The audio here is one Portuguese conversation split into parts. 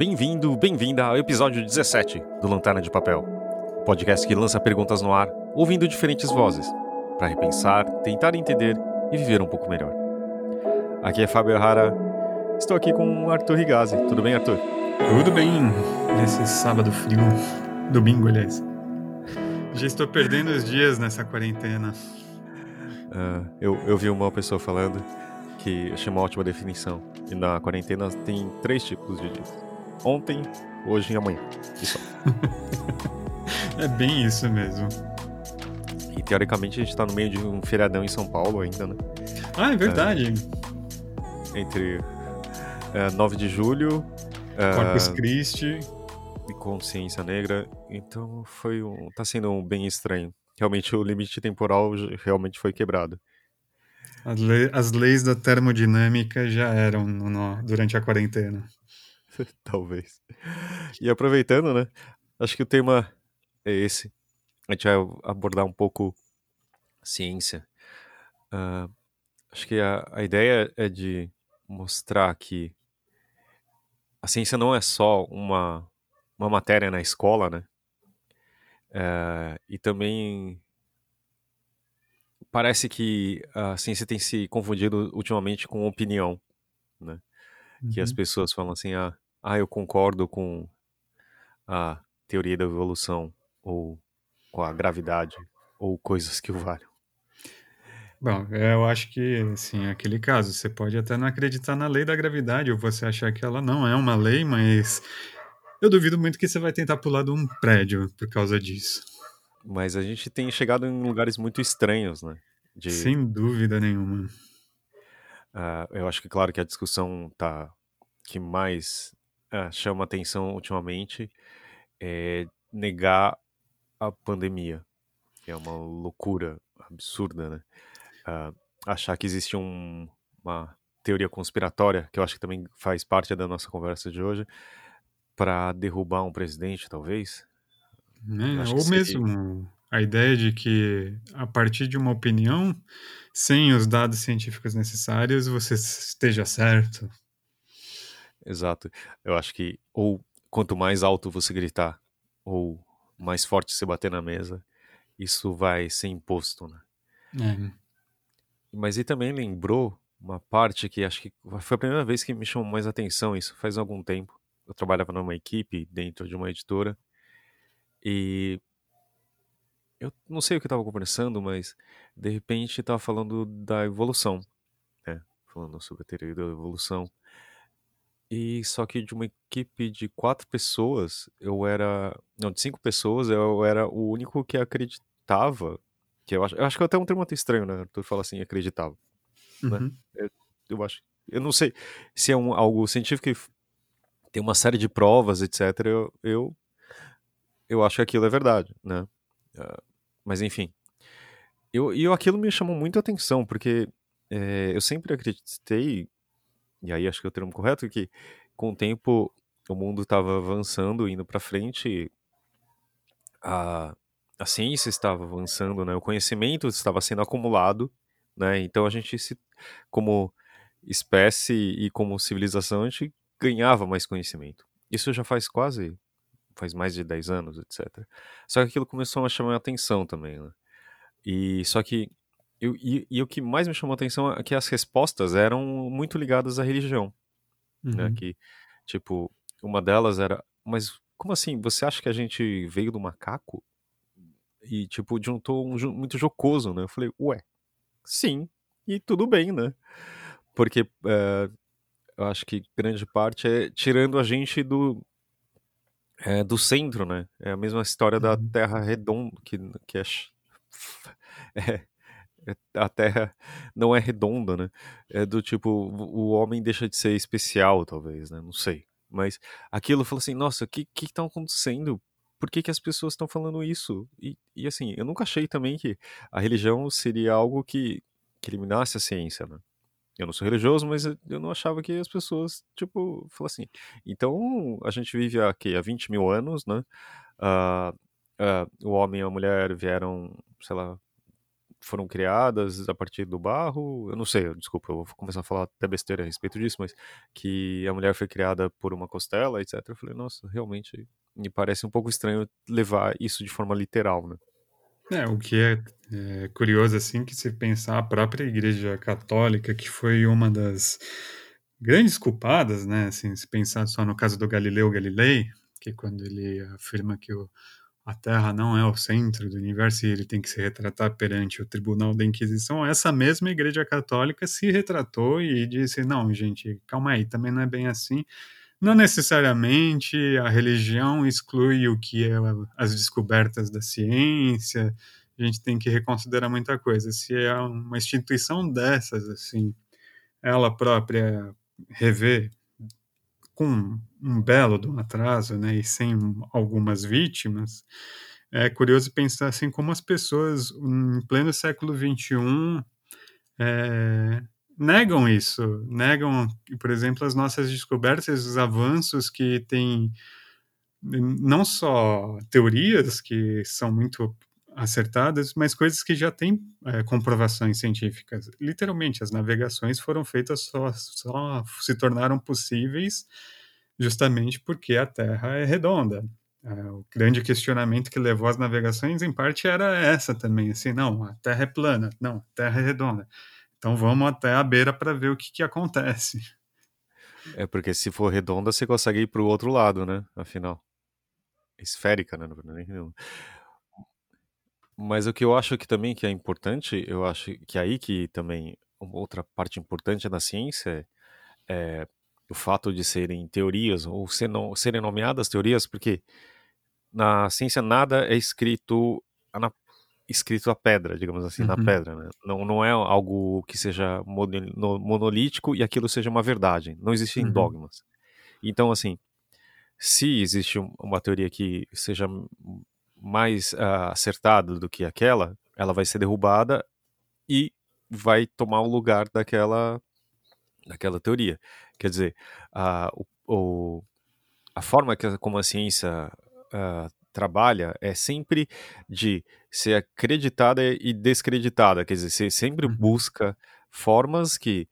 bem-vindo, bem-vinda ao episódio 17 do Lanterna de Papel, podcast que lança perguntas no ar, ouvindo diferentes vozes, para repensar, tentar entender e viver um pouco melhor. Aqui é Fábio Rara, estou aqui com o Arthur Rigazzi. Tudo bem, Arthur? Tudo bem, nesse sábado frio, domingo, aliás. Já estou perdendo os dias nessa quarentena. Uh, eu, eu vi uma pessoa falando que achei uma ótima definição. E na quarentena tem três tipos de dias: ontem, hoje e amanhã. Isso. é bem isso mesmo. E teoricamente a gente tá no meio de um feriadão em São Paulo ainda, né? Ah, é verdade. É, entre é, 9 de julho. Corpus é, Christi. E consciência negra. Então foi um. tá sendo um bem estranho. Realmente o limite temporal realmente foi quebrado. As leis da termodinâmica já eram no, no, durante a quarentena. Talvez. E aproveitando, né? Acho que o tema é esse. A gente vai abordar um pouco ciência. Uh, acho que a, a ideia é de mostrar que a ciência não é só uma, uma matéria na escola, né? Uh, e também parece que a ciência tem se confundido ultimamente com opinião, né? Uhum. Que as uhum. pessoas falam assim, ah, ah, eu concordo com a teoria da evolução, ou com a gravidade, ou coisas que o valham. Bom, eu acho que, assim, é aquele caso, você pode até não acreditar na lei da gravidade, ou você achar que ela não é uma lei, mas eu duvido muito que você vai tentar pular de um prédio por causa disso. Mas a gente tem chegado em lugares muito estranhos, né? De... Sem dúvida nenhuma. Uh, eu acho que, claro, que a discussão tá que mais uh, chama atenção ultimamente é negar a pandemia, que é uma loucura absurda, né? Uh, achar que existe um, uma teoria conspiratória, que eu acho que também faz parte da nossa conversa de hoje, para derrubar um presidente, talvez. É, ou mesmo a ideia de que, a partir de uma opinião, sem os dados científicos necessários, você esteja certo. Exato. Eu acho que, ou quanto mais alto você gritar, ou mais forte você bater na mesa, isso vai ser imposto, né? É. Mas e também lembrou uma parte que acho que foi a primeira vez que me chamou mais atenção isso, faz algum tempo. Eu trabalhava numa equipe dentro de uma editora e eu não sei o que estava conversando, mas de repente estava falando da evolução, né? Falando sobre a teoria da evolução. E só que de uma equipe de quatro pessoas, eu era. Não, de cinco pessoas, eu era o único que acreditava. Que eu acho, eu acho que é até um termo até estranho, né? Tu fala assim, acreditava. Né? Uhum. Né? Eu, eu, acho. Eu não sei se é um, algo científico que tem uma série de provas, etc. Eu, eu eu acho que aquilo é verdade, né? Uh, mas enfim. Eu, e eu, aquilo me chamou muito a atenção, porque é, eu sempre acreditei, e aí acho que é o termo correto, que com o tempo o mundo estava avançando, indo para frente, a, a ciência estava avançando, né? o conhecimento estava sendo acumulado, né? então a gente, se, como espécie e como civilização, a gente ganhava mais conhecimento. Isso já faz quase faz mais de 10 anos, etc. Só que aquilo começou a chamar a atenção também, né? E só que eu, e, e, o que mais me chamou a atenção é que as respostas eram muito ligadas à religião, né? uhum. né? Que tipo uma delas era, mas como assim? Você acha que a gente veio do macaco? E tipo juntou um muito jocoso, né? Eu falei, ué, sim, e tudo bem, né? Porque é, eu acho que grande parte é tirando a gente do é, do centro, né? É a mesma história da uhum. Terra redonda, que, que é, é, é, a Terra não é redonda, né? É do tipo, o homem deixa de ser especial, talvez, né? Não sei. Mas aquilo falou assim, nossa, o que que está acontecendo? Por que, que as pessoas estão falando isso? E, e assim, eu nunca achei também que a religião seria algo que, que eliminasse a ciência, né? Eu não sou religioso, mas eu não achava que as pessoas, tipo, falassem assim. Então, a gente vive aqui há 20 mil anos, né? Uh, uh, o homem e a mulher vieram, sei lá, foram criadas a partir do barro. Eu não sei, desculpa, eu vou começar a falar até besteira a respeito disso, mas que a mulher foi criada por uma costela, etc. Eu falei, nossa, realmente me parece um pouco estranho levar isso de forma literal, né? É, o que é, é curioso, assim, que se pensar a própria Igreja Católica, que foi uma das grandes culpadas, né, assim, se pensar só no caso do Galileu Galilei, que quando ele afirma que o, a Terra não é o centro do universo e ele tem que se retratar perante o Tribunal da Inquisição, essa mesma Igreja Católica se retratou e disse, não, gente, calma aí, também não é bem assim, não necessariamente a religião exclui o que é as descobertas da ciência. A gente tem que reconsiderar muita coisa. Se é uma instituição dessas, assim, ela própria rever com um belo de um atraso, né, e sem algumas vítimas, é curioso pensar assim como as pessoas em pleno século XXI é, negam isso, negam, por exemplo, as nossas descobertas, os avanços que têm não só teorias que são muito acertadas, mas coisas que já têm é, comprovações científicas. Literalmente, as navegações foram feitas só, só se tornaram possíveis justamente porque a Terra é redonda. É, o grande questionamento que levou às navegações, em parte, era essa também, assim, não, a Terra é plana, não, a Terra é redonda. Então vamos até a beira para ver o que, que acontece. É porque se for redonda, você consegue ir para o outro lado, né? Afinal. Esférica, né? Mas o que eu acho que também que é importante, eu acho que aí que também outra parte importante da ciência é, é o fato de serem teorias ou serem nomeadas teorias, porque na ciência nada é escrito escrito a pedra, digamos assim, uhum. na pedra. Né? Não, não é algo que seja monolítico e aquilo seja uma verdade. Não existem uhum. dogmas. Então, assim, se existe uma teoria que seja mais uh, acertada do que aquela, ela vai ser derrubada e vai tomar o lugar daquela, daquela teoria. Quer dizer, uh, o, o, a forma que, como a ciência uh, trabalha é sempre de ser acreditada e descreditada, quer dizer, você sempre uhum. busca formas que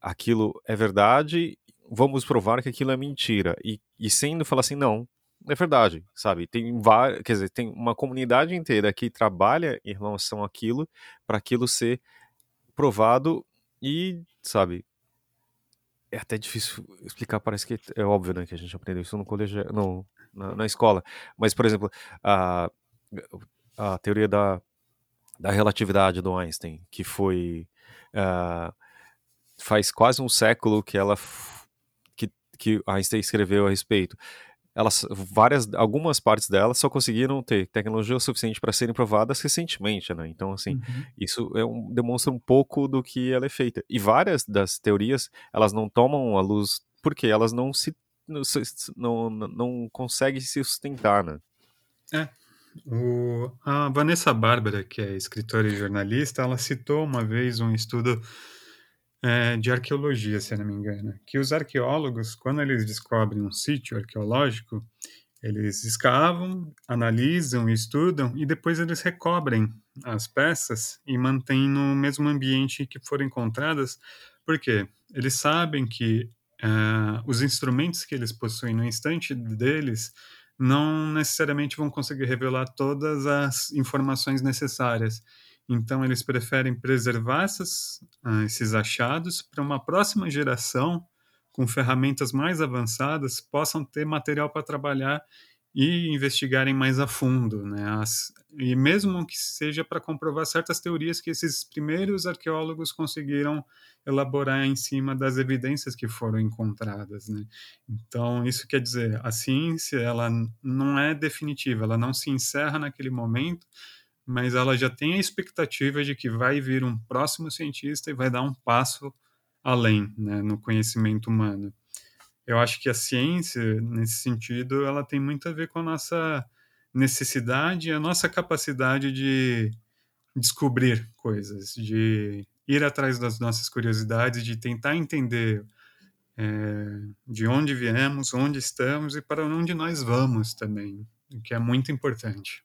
aquilo é verdade, vamos provar que aquilo é mentira, e, e sendo falar assim, não, é verdade, sabe? Tem várias, quer dizer, tem uma comunidade inteira que trabalha em relação àquilo para aquilo ser provado e, sabe, é até difícil explicar, parece que é óbvio, né, que a gente aprendeu isso no colégio, no, na, na escola. Mas, por exemplo, a, a teoria da, da relatividade do Einstein, que foi uh, faz quase um século que ela que, que Einstein escreveu a respeito. Elas, várias, algumas partes dela só conseguiram ter tecnologia suficiente para serem provadas recentemente, né? Então, assim, uhum. isso é um, demonstra um pouco do que ela é feita. E várias das teorias, elas não tomam a luz porque elas não se não, não consegue se sustentar, né? É. O, a Vanessa Bárbara, que é escritora e jornalista, ela citou uma vez um estudo é, de arqueologia, se não me engano, que os arqueólogos, quando eles descobrem um sítio arqueológico, eles escavam, analisam, estudam e depois eles recobrem as peças e mantêm no mesmo ambiente que foram encontradas, porque eles sabem que uh, os instrumentos que eles possuem no instante deles não necessariamente vão conseguir revelar todas as informações necessárias. Então, eles preferem preservar essas, uh, esses achados para uma próxima geração, com ferramentas mais avançadas, possam ter material para trabalhar e investigarem mais a fundo, né? As, e mesmo que seja para comprovar certas teorias que esses primeiros arqueólogos conseguiram elaborar em cima das evidências que foram encontradas, né? Então isso quer dizer a ciência ela não é definitiva, ela não se encerra naquele momento, mas ela já tem a expectativa de que vai vir um próximo cientista e vai dar um passo além, né, no conhecimento humano eu acho que a ciência, nesse sentido, ela tem muito a ver com a nossa necessidade, a nossa capacidade de descobrir coisas, de ir atrás das nossas curiosidades, de tentar entender é, de onde viemos, onde estamos e para onde nós vamos também, o que é muito importante.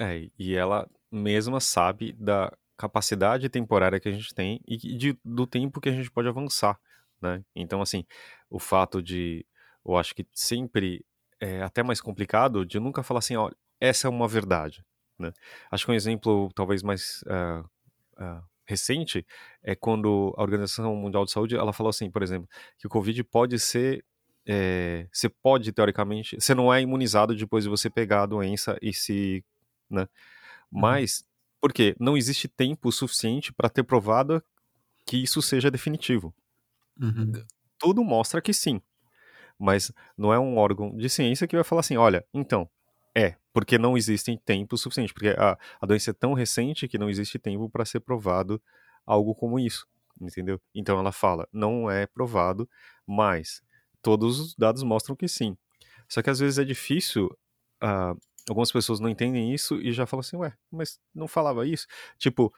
É, e ela mesma sabe da capacidade temporária que a gente tem e de, do tempo que a gente pode avançar, né? Então, assim, o fato de, eu acho que sempre é até mais complicado de nunca falar assim, ó, essa é uma verdade, né? Acho que um exemplo talvez mais uh, uh, recente é quando a Organização Mundial de Saúde ela falou assim, por exemplo, que o Covid pode ser é, você pode teoricamente, você não é imunizado depois de você pegar a doença e se, né? Uhum. Mas por quê? Não existe tempo suficiente para ter provado que isso seja definitivo. Uhum. Tudo mostra que sim, mas não é um órgão de ciência que vai falar assim, olha, então é, porque não existe tempo suficiente, porque a, a doença é tão recente que não existe tempo para ser provado algo como isso, entendeu? Então ela fala, não é provado, mas todos os dados mostram que sim. Só que às vezes é difícil, uh, algumas pessoas não entendem isso e já falam assim, ué, mas não falava isso? Tipo,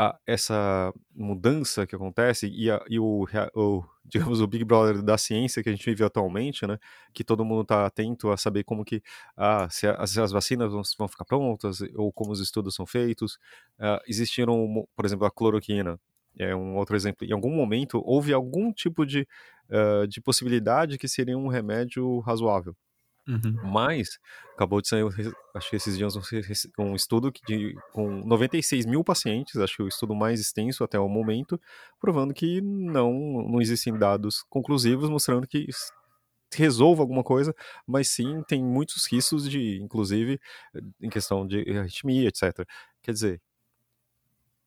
a, essa mudança que acontece e, a, e o, o, digamos, o Big Brother da ciência que a gente vive atualmente, né, que todo mundo está atento a saber como que, ah, se, a, se as vacinas vão, vão, ficar prontas ou como os estudos são feitos. Uh, existiram, por exemplo, a cloroquina, é um outro exemplo. Em algum momento houve algum tipo de, uh, de possibilidade que seria um remédio razoável. Uhum. Mas acabou de sair, acho que esses dias, um, estudo de, com 96 mil pacientes, acho que o estudo mais extenso até o momento, provando que não, não existem dados conclusivos mostrando que resolva alguma coisa, mas sim tem muitos riscos de, inclusive, em questão de arritmia, etc. Quer dizer,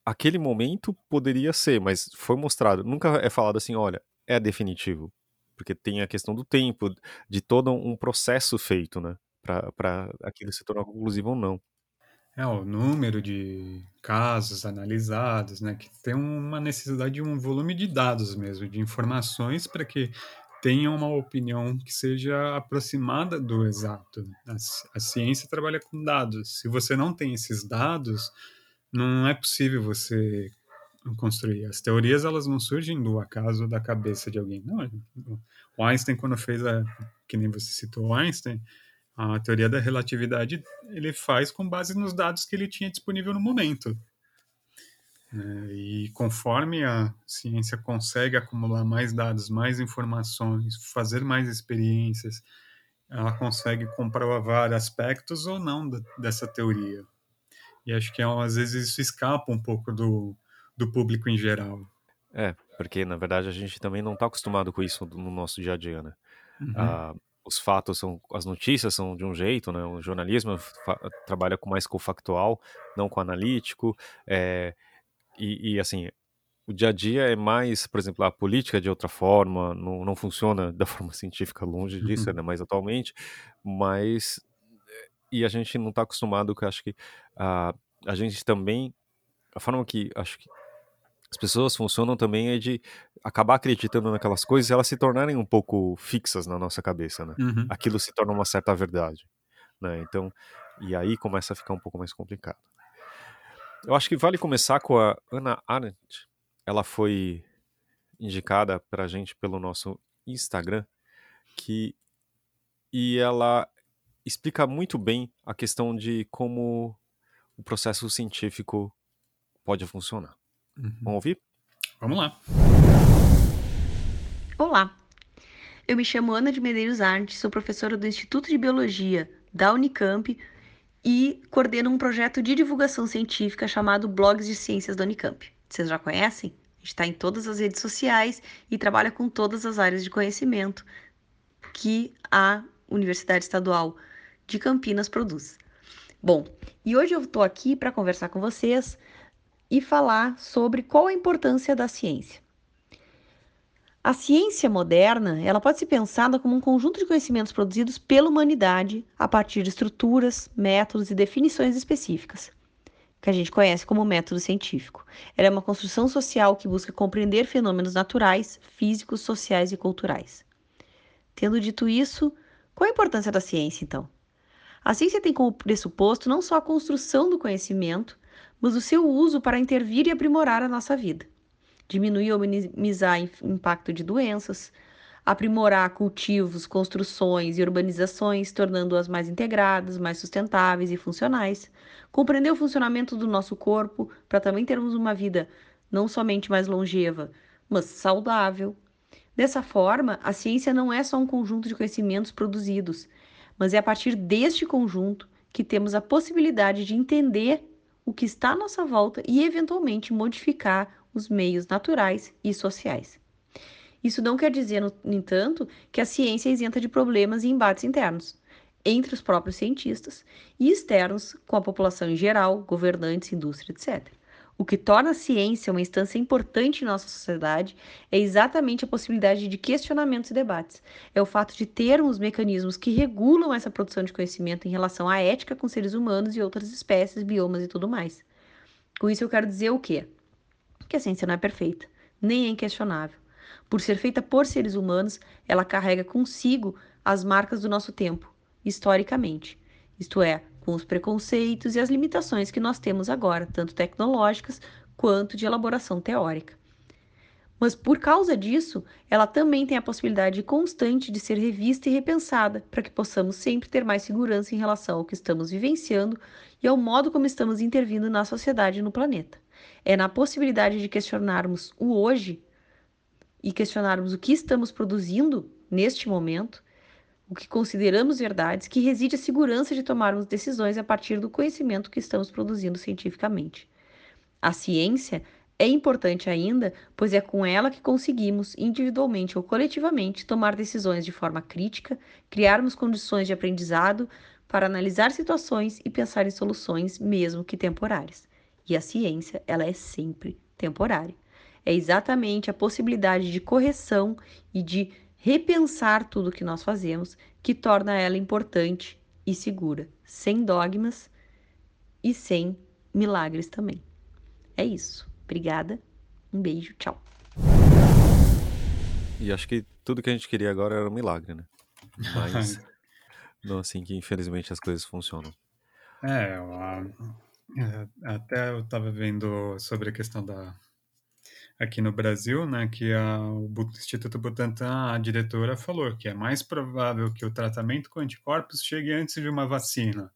aquele momento poderia ser, mas foi mostrado. Nunca é falado assim, olha, é definitivo porque tem a questão do tempo, de todo um processo feito, né? Para aquilo se tornar conclusivo ou não. É, o número de casos analisados, né? Que tem uma necessidade de um volume de dados mesmo, de informações para que tenha uma opinião que seja aproximada do exato. A, a ciência trabalha com dados. Se você não tem esses dados, não é possível você construir. As teorias elas não surgem do acaso da cabeça de alguém. Não, o Einstein quando fez a que nem você citou Einstein, a teoria da relatividade ele faz com base nos dados que ele tinha disponível no momento. É, e conforme a ciência consegue acumular mais dados, mais informações, fazer mais experiências, ela consegue comprovar aspectos ou não dessa teoria. E acho que às vezes isso escapa um pouco do, do público em geral. É, porque na verdade a gente também não está acostumado com isso no nosso dia a dia, né? Uhum. Ah, os fatos são, as notícias são de um jeito, né? O jornalismo trabalha com mais com o factual, não com o analítico, é, e, e, assim, o dia a dia é mais, por exemplo, a política de outra forma, não, não funciona da forma científica, longe disso, uhum. né? Mais atualmente, mas e a gente não está acostumado, que acho que a, a gente também a forma que acho que as pessoas funcionam também é de acabar acreditando naquelas coisas e elas se tornarem um pouco fixas na nossa cabeça, né? Uhum. Aquilo se torna uma certa verdade, né? Então, e aí começa a ficar um pouco mais complicado. Eu acho que vale começar com a Ana Arendt. Ela foi indicada para a gente pelo nosso Instagram, que e ela explica muito bem a questão de como o processo científico pode funcionar. Uhum. Vamos ouvir? Vamos lá. Olá, eu me chamo Ana de Medeiros Artes, sou professora do Instituto de Biologia da Unicamp e coordeno um projeto de divulgação científica chamado Blogs de Ciências da Unicamp. Vocês já conhecem? A gente está em todas as redes sociais e trabalha com todas as áreas de conhecimento que a Universidade Estadual de Campinas produz. Bom, e hoje eu estou aqui para conversar com vocês e falar sobre qual a importância da ciência. A ciência moderna, ela pode ser pensada como um conjunto de conhecimentos produzidos pela humanidade a partir de estruturas, métodos e definições específicas, que a gente conhece como método científico. Ela é uma construção social que busca compreender fenômenos naturais, físicos, sociais e culturais. Tendo dito isso, qual a importância da ciência, então? A ciência tem como pressuposto não só a construção do conhecimento, mas o seu uso para intervir e aprimorar a nossa vida, diminuir ou minimizar o impacto de doenças, aprimorar cultivos, construções e urbanizações, tornando-as mais integradas, mais sustentáveis e funcionais, compreender o funcionamento do nosso corpo para também termos uma vida não somente mais longeva, mas saudável. Dessa forma, a ciência não é só um conjunto de conhecimentos produzidos, mas é a partir deste conjunto que temos a possibilidade de entender o que está à nossa volta e, eventualmente, modificar os meios naturais e sociais. Isso não quer dizer, no entanto, que a ciência é isenta de problemas e embates internos entre os próprios cientistas e externos com a população em geral, governantes, indústria, etc. O que torna a ciência uma instância importante em nossa sociedade é exatamente a possibilidade de questionamentos e debates. É o fato de termos mecanismos que regulam essa produção de conhecimento em relação à ética com seres humanos e outras espécies, biomas e tudo mais. Com isso eu quero dizer o quê? Que a ciência não é perfeita, nem é inquestionável. Por ser feita por seres humanos, ela carrega consigo as marcas do nosso tempo, historicamente, isto é, com os preconceitos e as limitações que nós temos agora, tanto tecnológicas quanto de elaboração teórica. Mas por causa disso, ela também tem a possibilidade constante de ser revista e repensada, para que possamos sempre ter mais segurança em relação ao que estamos vivenciando e ao modo como estamos intervindo na sociedade e no planeta. É na possibilidade de questionarmos o hoje e questionarmos o que estamos produzindo neste momento, o que consideramos verdades, que reside a segurança de tomarmos decisões a partir do conhecimento que estamos produzindo cientificamente. A ciência é importante ainda, pois é com ela que conseguimos, individualmente ou coletivamente, tomar decisões de forma crítica, criarmos condições de aprendizado para analisar situações e pensar em soluções, mesmo que temporárias. E a ciência, ela é sempre temporária é exatamente a possibilidade de correção e de repensar tudo o que nós fazemos que torna ela importante e segura, sem dogmas e sem milagres também. É isso. Obrigada. Um beijo. Tchau. E acho que tudo que a gente queria agora era um milagre, né? Mas não assim que infelizmente as coisas funcionam. É, até eu estava vendo sobre a questão da aqui no Brasil, né, que a, o Instituto Butantan, a diretora falou que é mais provável que o tratamento com anticorpos chegue antes de uma vacina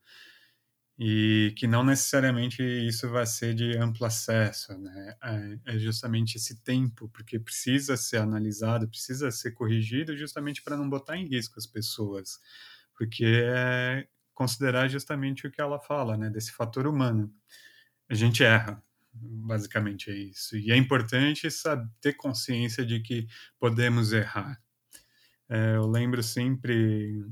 e que não necessariamente isso vai ser de amplo acesso, né? É, é justamente esse tempo, porque precisa ser analisado, precisa ser corrigido, justamente para não botar em risco as pessoas, porque é considerar justamente o que ela fala, né, desse fator humano. A gente erra, Basicamente é isso. E é importante saber, ter consciência de que podemos errar. É, eu lembro sempre,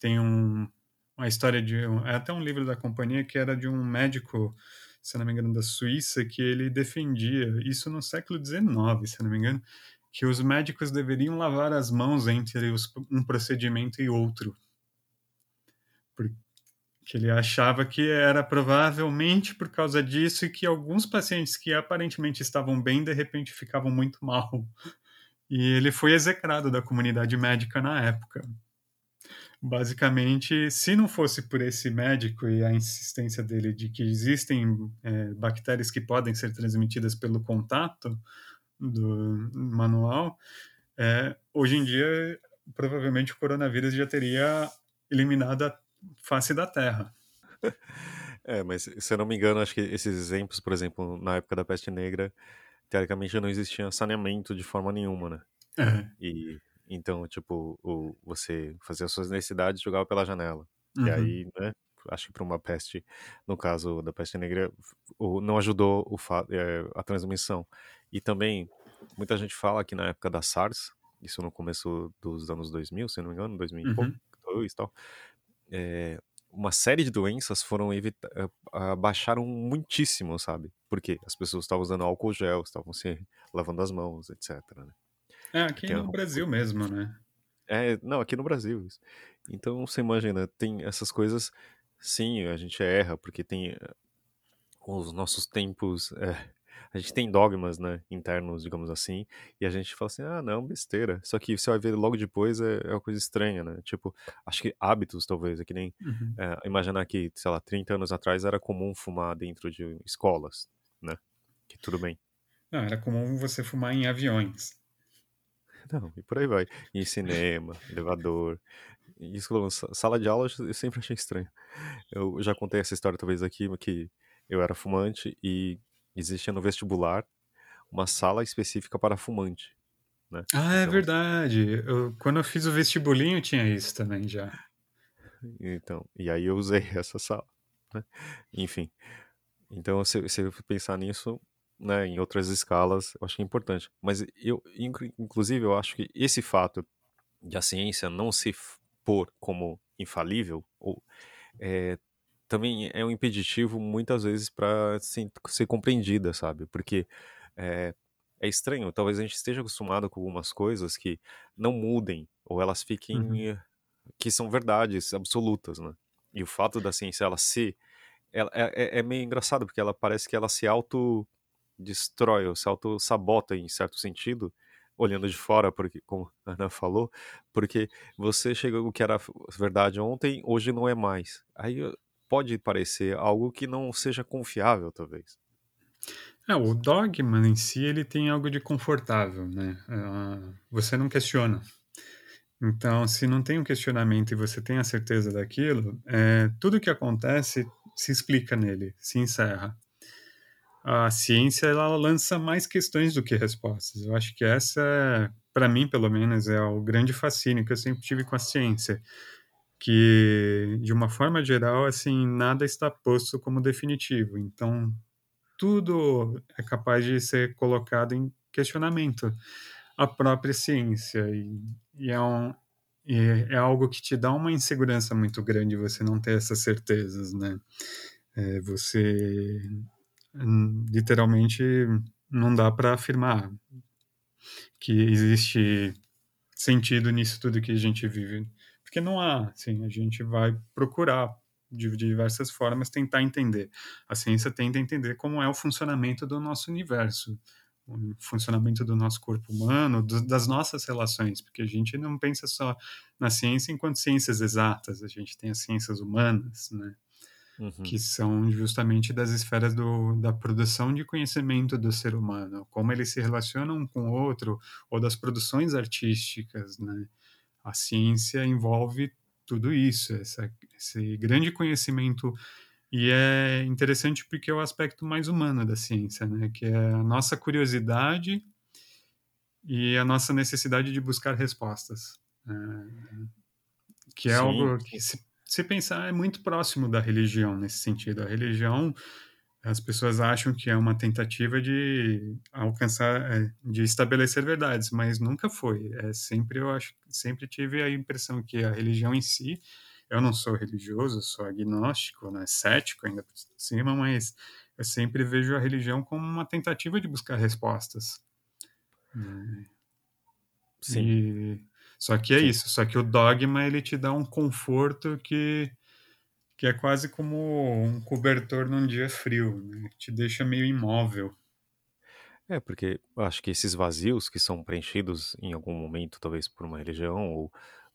tem um, uma história de. É até um livro da companhia que era de um médico, se não me engano, da Suíça, que ele defendia, isso no século XIX, se não me engano, que os médicos deveriam lavar as mãos entre os, um procedimento e outro. Que ele achava que era provavelmente por causa disso e que alguns pacientes que aparentemente estavam bem de repente ficavam muito mal. E ele foi execrado da comunidade médica na época. Basicamente, se não fosse por esse médico e a insistência dele de que existem é, bactérias que podem ser transmitidas pelo contato do manual, é, hoje em dia provavelmente o coronavírus já teria eliminado a face da Terra. É, mas se eu não me engano, acho que esses exemplos, por exemplo, na época da peste negra, teoricamente não existia saneamento de forma nenhuma, né? É. E então, tipo, o, você fazia suas necessidades e jogava pela janela. Uhum. E aí, né? Acho que para uma peste, no caso da peste negra, o, não ajudou o é, a transmissão. E também, muita gente fala que na época da SARS, isso no começo dos anos 2000, se não me engano, 2000 e pouco, uhum. e tal, é, uma série de doenças foram evita uh, baixaram muitíssimo, sabe? Porque as pessoas estavam usando álcool gel, estavam se lavando as mãos, etc. Né? É, aqui Porque, no Brasil mesmo, né? É, não, aqui no Brasil. Isso. Então, você imagina, tem essas coisas, sim, a gente erra, porque tem uh, os nossos tempos é, a gente tem dogmas, né, internos, digamos assim, e a gente fala assim, ah, não, besteira. Só que você vai ver logo depois é, é uma coisa estranha, né? Tipo, acho que hábitos, talvez, é que nem uhum. é, imaginar que, sei lá, 30 anos atrás era comum fumar dentro de escolas, né? Que tudo bem. Não, era comum você fumar em aviões. Não, e por aí vai. Em cinema, elevador. Isso, sala de aula eu sempre achei estranho. Eu já contei essa história talvez aqui, que eu era fumante e existia no vestibular uma sala específica para fumante. Né? Ah, é então, verdade. Eu, quando eu fiz o vestibulinho tinha isso também já. Então, e aí eu usei essa sala. Né? Enfim. Então, se, se eu pensar nisso, né, em outras escalas, eu acho que é importante. Mas eu, inclusive, eu acho que esse fato de a ciência não se pôr como infalível, ou, é, também é um impeditivo muitas vezes para ser, ser, compreendida, sabe? Porque é, é, estranho, talvez a gente esteja acostumado com algumas coisas que não mudem, ou elas fiquem. Uhum. que são verdades absolutas, né? E o fato da ciência ela ser. Ela, é, é, é meio engraçado, porque ela parece que ela se auto destrói, ou se auto-sabota em certo sentido, olhando de fora, porque, como a Ana falou, porque você chega o que era verdade ontem, hoje não é mais. Aí pode parecer algo que não seja confiável, talvez. É, o dogma em si, ele tem algo de confortável, né? Uh, você não questiona. Então, se não tem um questionamento e você tem a certeza daquilo, é, tudo que acontece se explica nele, se encerra a ciência ela lança mais questões do que respostas. Eu acho que essa, para mim, pelo menos, é o grande fascínio que eu sempre tive com a ciência, que de uma forma geral, assim, nada está posto como definitivo. Então, tudo é capaz de ser colocado em questionamento. A própria ciência e, e é um e é algo que te dá uma insegurança muito grande você não ter essas certezas, né? É, você literalmente não dá para afirmar que existe sentido nisso tudo que a gente vive, porque não há, assim, a gente vai procurar de, diversas formas tentar entender. A ciência tenta entender como é o funcionamento do nosso universo, o funcionamento do nosso corpo humano, do, das nossas relações, porque a gente não pensa só na ciência enquanto ciências exatas, a gente tem as ciências humanas, né? uhum. que são justamente das esferas do, da produção de conhecimento do ser humano, como eles se relacionam um com o outro, ou das produções artísticas, né? A ciência envolve tudo isso, essa, esse grande conhecimento e é interessante porque é o aspecto mais humano da ciência, né? Que é a nossa curiosidade e a nossa necessidade de buscar respostas. É, que é Sim. algo que se se pensar, é muito próximo da religião nesse sentido. A religião, as pessoas acham que é uma tentativa de alcançar, é, de estabelecer verdades, mas nunca foi. É sempre eu acho, sempre tive a impressão que a religião em si, eu não sou religioso, sou agnóstico, né, cético ainda por cima, mas eu sempre vejo a religião como uma tentativa de buscar respostas. Né. Sim. E só que é Sim. isso, só que o dogma ele te dá um conforto que, que é quase como um cobertor num dia frio, né? te deixa meio imóvel. É, porque acho que esses vazios que são preenchidos em algum momento, talvez por uma religião ou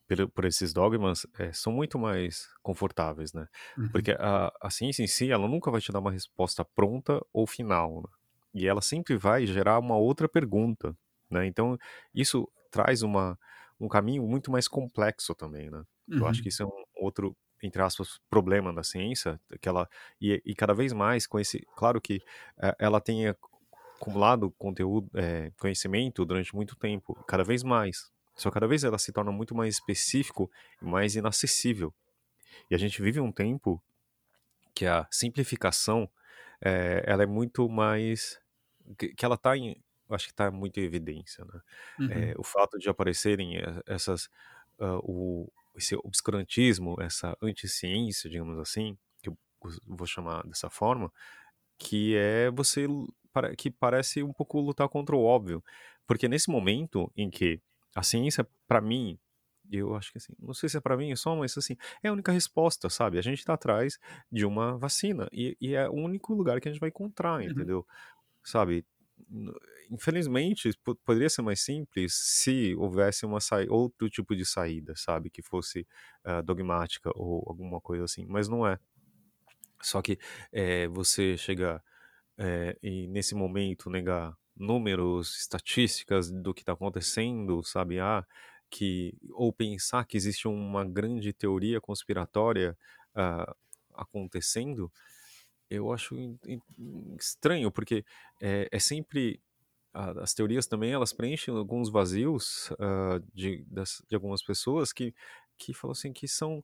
por, por esses dogmas, é, são muito mais confortáveis, né? Uhum. Porque a, a ciência em si, ela nunca vai te dar uma resposta pronta ou final, né? E ela sempre vai gerar uma outra pergunta, né? Então, isso traz uma, um caminho muito mais complexo também, né? Uhum. Eu acho uhum. que isso é um outro, entre aspas, problema da ciência, que ela, e, e cada vez mais com esse, claro que é, ela tem acumulado conteúdo, é, conhecimento durante muito tempo, cada vez mais, só cada vez ela se torna muito mais específico e mais inacessível. E a gente vive um tempo que a simplificação, é, ela é muito mais, que, que ela está em acho que está muito em evidência, né? Uhum. O fato de aparecerem essas, uh, o, esse obscurantismo, essa anticiência, digamos assim, que eu vou chamar dessa forma, que é você que parece um pouco lutar contra o óbvio, porque nesse momento em que a ciência, para mim, eu acho que assim, não sei se é para mim só, mas assim, é a única resposta, sabe? A gente está atrás de uma vacina e, e, é o único lugar que a gente vai encontrar, uhum. entendeu? Sabe? Infelizmente, poderia ser mais simples se houvesse uma outro tipo de saída, sabe? Que fosse uh, dogmática ou alguma coisa assim, mas não é. Só que é, você chegar é, e nesse momento negar números, estatísticas do que está acontecendo, sabe? Ah, que ou pensar que existe uma grande teoria conspiratória uh, acontecendo, eu acho estranho, porque é, é sempre as teorias também elas preenchem alguns vazios uh, de, das, de algumas pessoas que que falam assim que são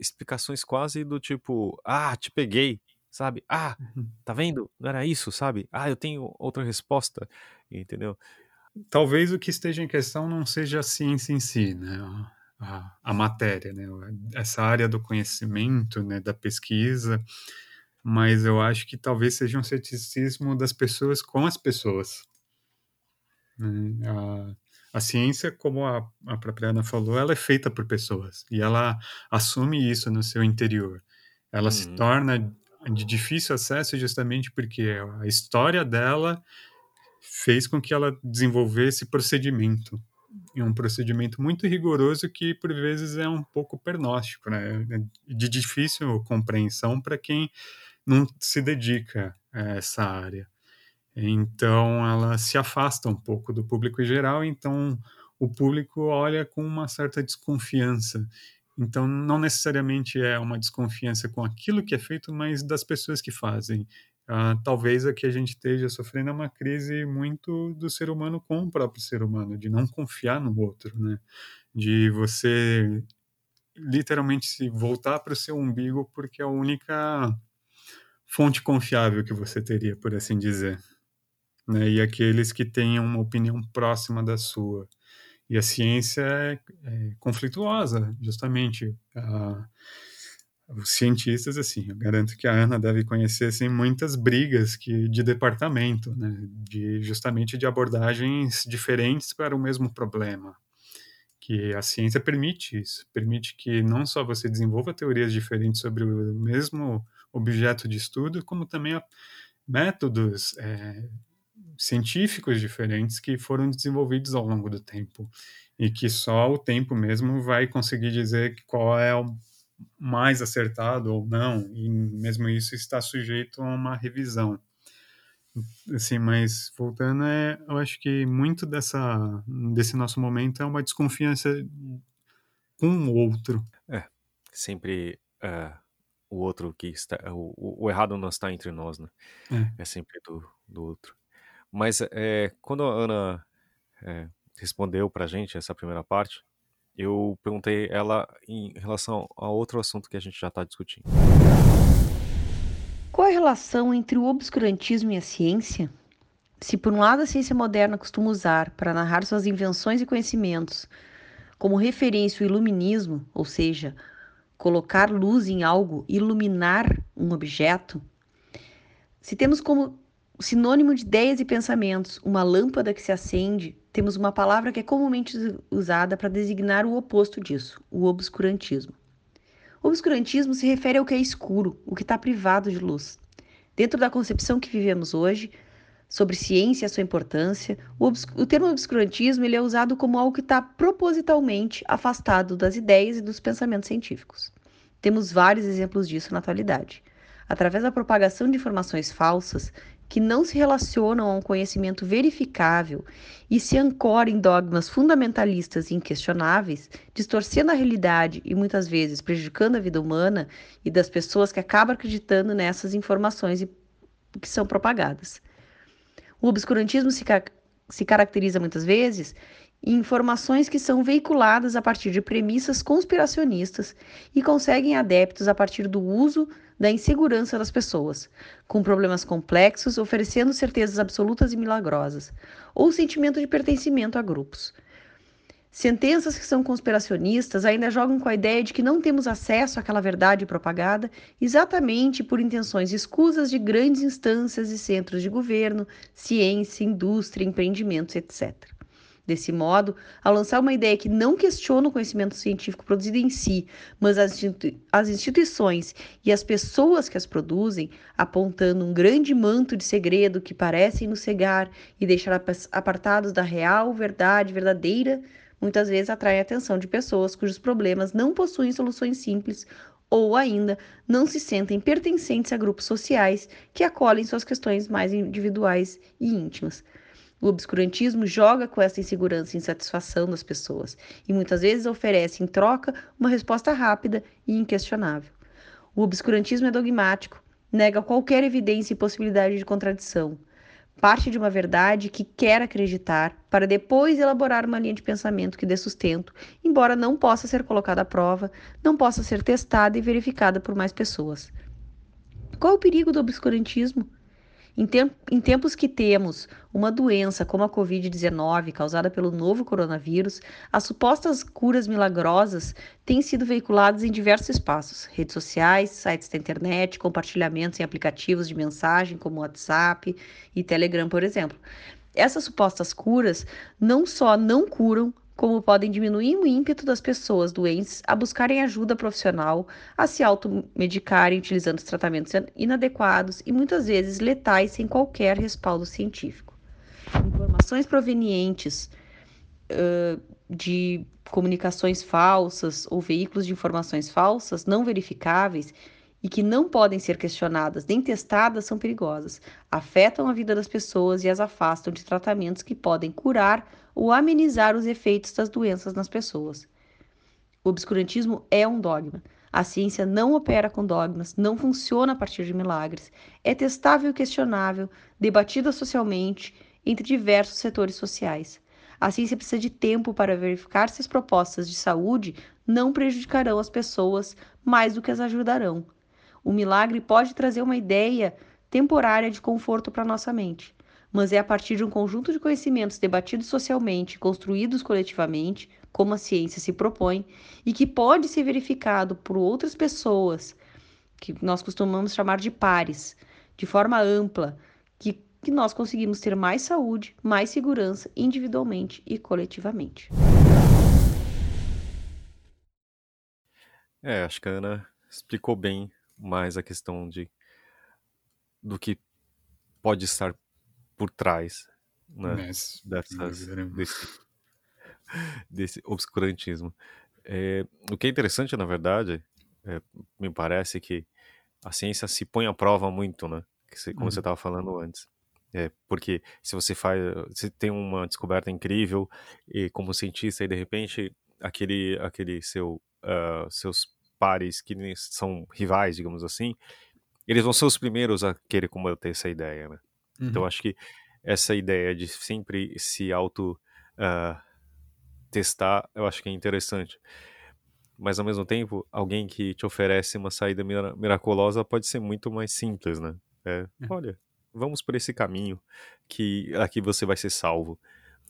explicações quase do tipo ah te peguei sabe? Ah uhum. tá vendo? Não era isso sabe? Ah eu tenho outra resposta entendeu? Talvez o que esteja em questão não seja a ciência em si né? A, a matéria né? Essa área do conhecimento né? Da pesquisa. Mas eu acho que talvez seja um ceticismo das pessoas com as pessoas né? A, a ciência, como a, a própria Ana falou, ela é feita por pessoas e ela assume isso no seu interior. Ela uhum. se torna de difícil acesso justamente porque a história dela fez com que ela desenvolvesse procedimento e um procedimento muito rigoroso que por vezes é um pouco pernóstico, né? É de difícil compreensão para quem não se dedica a essa área. Então ela se afasta um pouco do público em geral, então o público olha com uma certa desconfiança. Então não necessariamente é uma desconfiança com aquilo que é feito, mas das pessoas que fazem. Uh, talvez aqui a gente esteja sofrendo uma crise muito do ser humano com o próprio ser humano, de não confiar no outro, né? De você literalmente se voltar para o seu umbigo porque é a única fonte confiável que você teria, por assim dizer né, e aqueles que tenham uma opinião próxima da sua. E a ciência é, é conflituosa, justamente. Os cientistas, assim, eu garanto que a Ana deve conhecer assim, muitas brigas que, de departamento, né, de, justamente de abordagens diferentes para o mesmo problema. Que a ciência permite isso, permite que não só você desenvolva teorias diferentes sobre o mesmo objeto de estudo, como também métodos é, científicos diferentes que foram desenvolvidos ao longo do tempo e que só o tempo mesmo vai conseguir dizer qual é o mais acertado ou não e mesmo isso está sujeito a uma revisão. Assim mas voltando é eu acho que muito dessa desse nosso momento é uma desconfiança com o outro. É sempre uh, o outro que está o, o errado não está entre nós né? É, é sempre do, do outro mas é, quando a Ana é, respondeu para a gente essa primeira parte, eu perguntei ela em relação a outro assunto que a gente já está discutindo. Qual a relação entre o obscurantismo e a ciência? Se por um lado a ciência moderna costuma usar para narrar suas invenções e conhecimentos como referência o iluminismo, ou seja, colocar luz em algo, iluminar um objeto, se temos como sinônimo de ideias e pensamentos, uma lâmpada que se acende, temos uma palavra que é comumente usada para designar o oposto disso, o obscurantismo. O obscurantismo se refere ao que é escuro, o que está privado de luz. Dentro da concepção que vivemos hoje, sobre ciência e a sua importância, o, o termo obscurantismo ele é usado como algo que está propositalmente afastado das ideias e dos pensamentos científicos. Temos vários exemplos disso na atualidade. Através da propagação de informações falsas, que não se relacionam a um conhecimento verificável e se ancoram em dogmas fundamentalistas e inquestionáveis, distorcendo a realidade e muitas vezes prejudicando a vida humana e das pessoas que acabam acreditando nessas informações que são propagadas. O obscurantismo se, ca se caracteriza muitas vezes em informações que são veiculadas a partir de premissas conspiracionistas e conseguem adeptos a partir do uso da insegurança das pessoas, com problemas complexos, oferecendo certezas absolutas e milagrosas, ou sentimento de pertencimento a grupos. Sentenças que são conspiracionistas ainda jogam com a ideia de que não temos acesso àquela verdade propagada exatamente por intenções escusas de grandes instâncias e centros de governo, ciência, indústria, empreendimentos, etc. Desse modo, ao lançar uma ideia que não questiona o conhecimento científico produzido em si, mas as, as instituições e as pessoas que as produzem, apontando um grande manto de segredo que parecem nos cegar e deixar apartados da real verdade verdadeira, muitas vezes atrai a atenção de pessoas cujos problemas não possuem soluções simples ou ainda não se sentem pertencentes a grupos sociais que acolhem suas questões mais individuais e íntimas. O obscurantismo joga com essa insegurança e insatisfação das pessoas e muitas vezes oferece em troca uma resposta rápida e inquestionável. O obscurantismo é dogmático, nega qualquer evidência e possibilidade de contradição. Parte de uma verdade que quer acreditar para depois elaborar uma linha de pensamento que dê sustento, embora não possa ser colocada à prova, não possa ser testada e verificada por mais pessoas. Qual o perigo do obscurantismo? Em, em tempos que temos uma doença como a Covid-19 causada pelo novo coronavírus, as supostas curas milagrosas têm sido veiculadas em diversos espaços: redes sociais, sites da internet, compartilhamentos em aplicativos de mensagem como WhatsApp e Telegram, por exemplo. Essas supostas curas não só não curam, como podem diminuir o ímpeto das pessoas doentes a buscarem ajuda profissional, a se automedicarem utilizando os tratamentos inadequados e muitas vezes letais sem qualquer respaldo científico. Informações provenientes uh, de comunicações falsas ou veículos de informações falsas não verificáveis e que não podem ser questionadas nem testadas são perigosas, afetam a vida das pessoas e as afastam de tratamentos que podem curar ou amenizar os efeitos das doenças nas pessoas. O obscurantismo é um dogma. A ciência não opera com dogmas, não funciona a partir de milagres, é testável e questionável, debatida socialmente entre diversos setores sociais. A ciência precisa de tempo para verificar se as propostas de saúde não prejudicarão as pessoas mais do que as ajudarão. O milagre pode trazer uma ideia temporária de conforto para nossa mente, mas é a partir de um conjunto de conhecimentos debatidos socialmente, construídos coletivamente, como a ciência se propõe, e que pode ser verificado por outras pessoas, que nós costumamos chamar de pares, de forma ampla, que, que nós conseguimos ter mais saúde, mais segurança individualmente e coletivamente. É, acho que a Ana explicou bem mais a questão de do que pode estar por trás né, Mas, dessas, desse, desse obscurantismo. É, o que é interessante, na verdade, é, me parece que a ciência se põe à prova muito, né? Como uhum. você estava falando antes. É, porque se você faz, você tem uma descoberta incrível e como cientista e de repente aquele, aquele seu, uh, seus pares que são rivais, digamos assim, eles vão ser os primeiros a querer combater essa ideia, né? Então, uhum. Então acho que essa ideia de sempre se auto uh, testar, eu acho que é interessante. Mas ao mesmo tempo, alguém que te oferece uma saída miraculosa pode ser muito mais simples, né? É, é. Olha, vamos por esse caminho que aqui você vai ser salvo.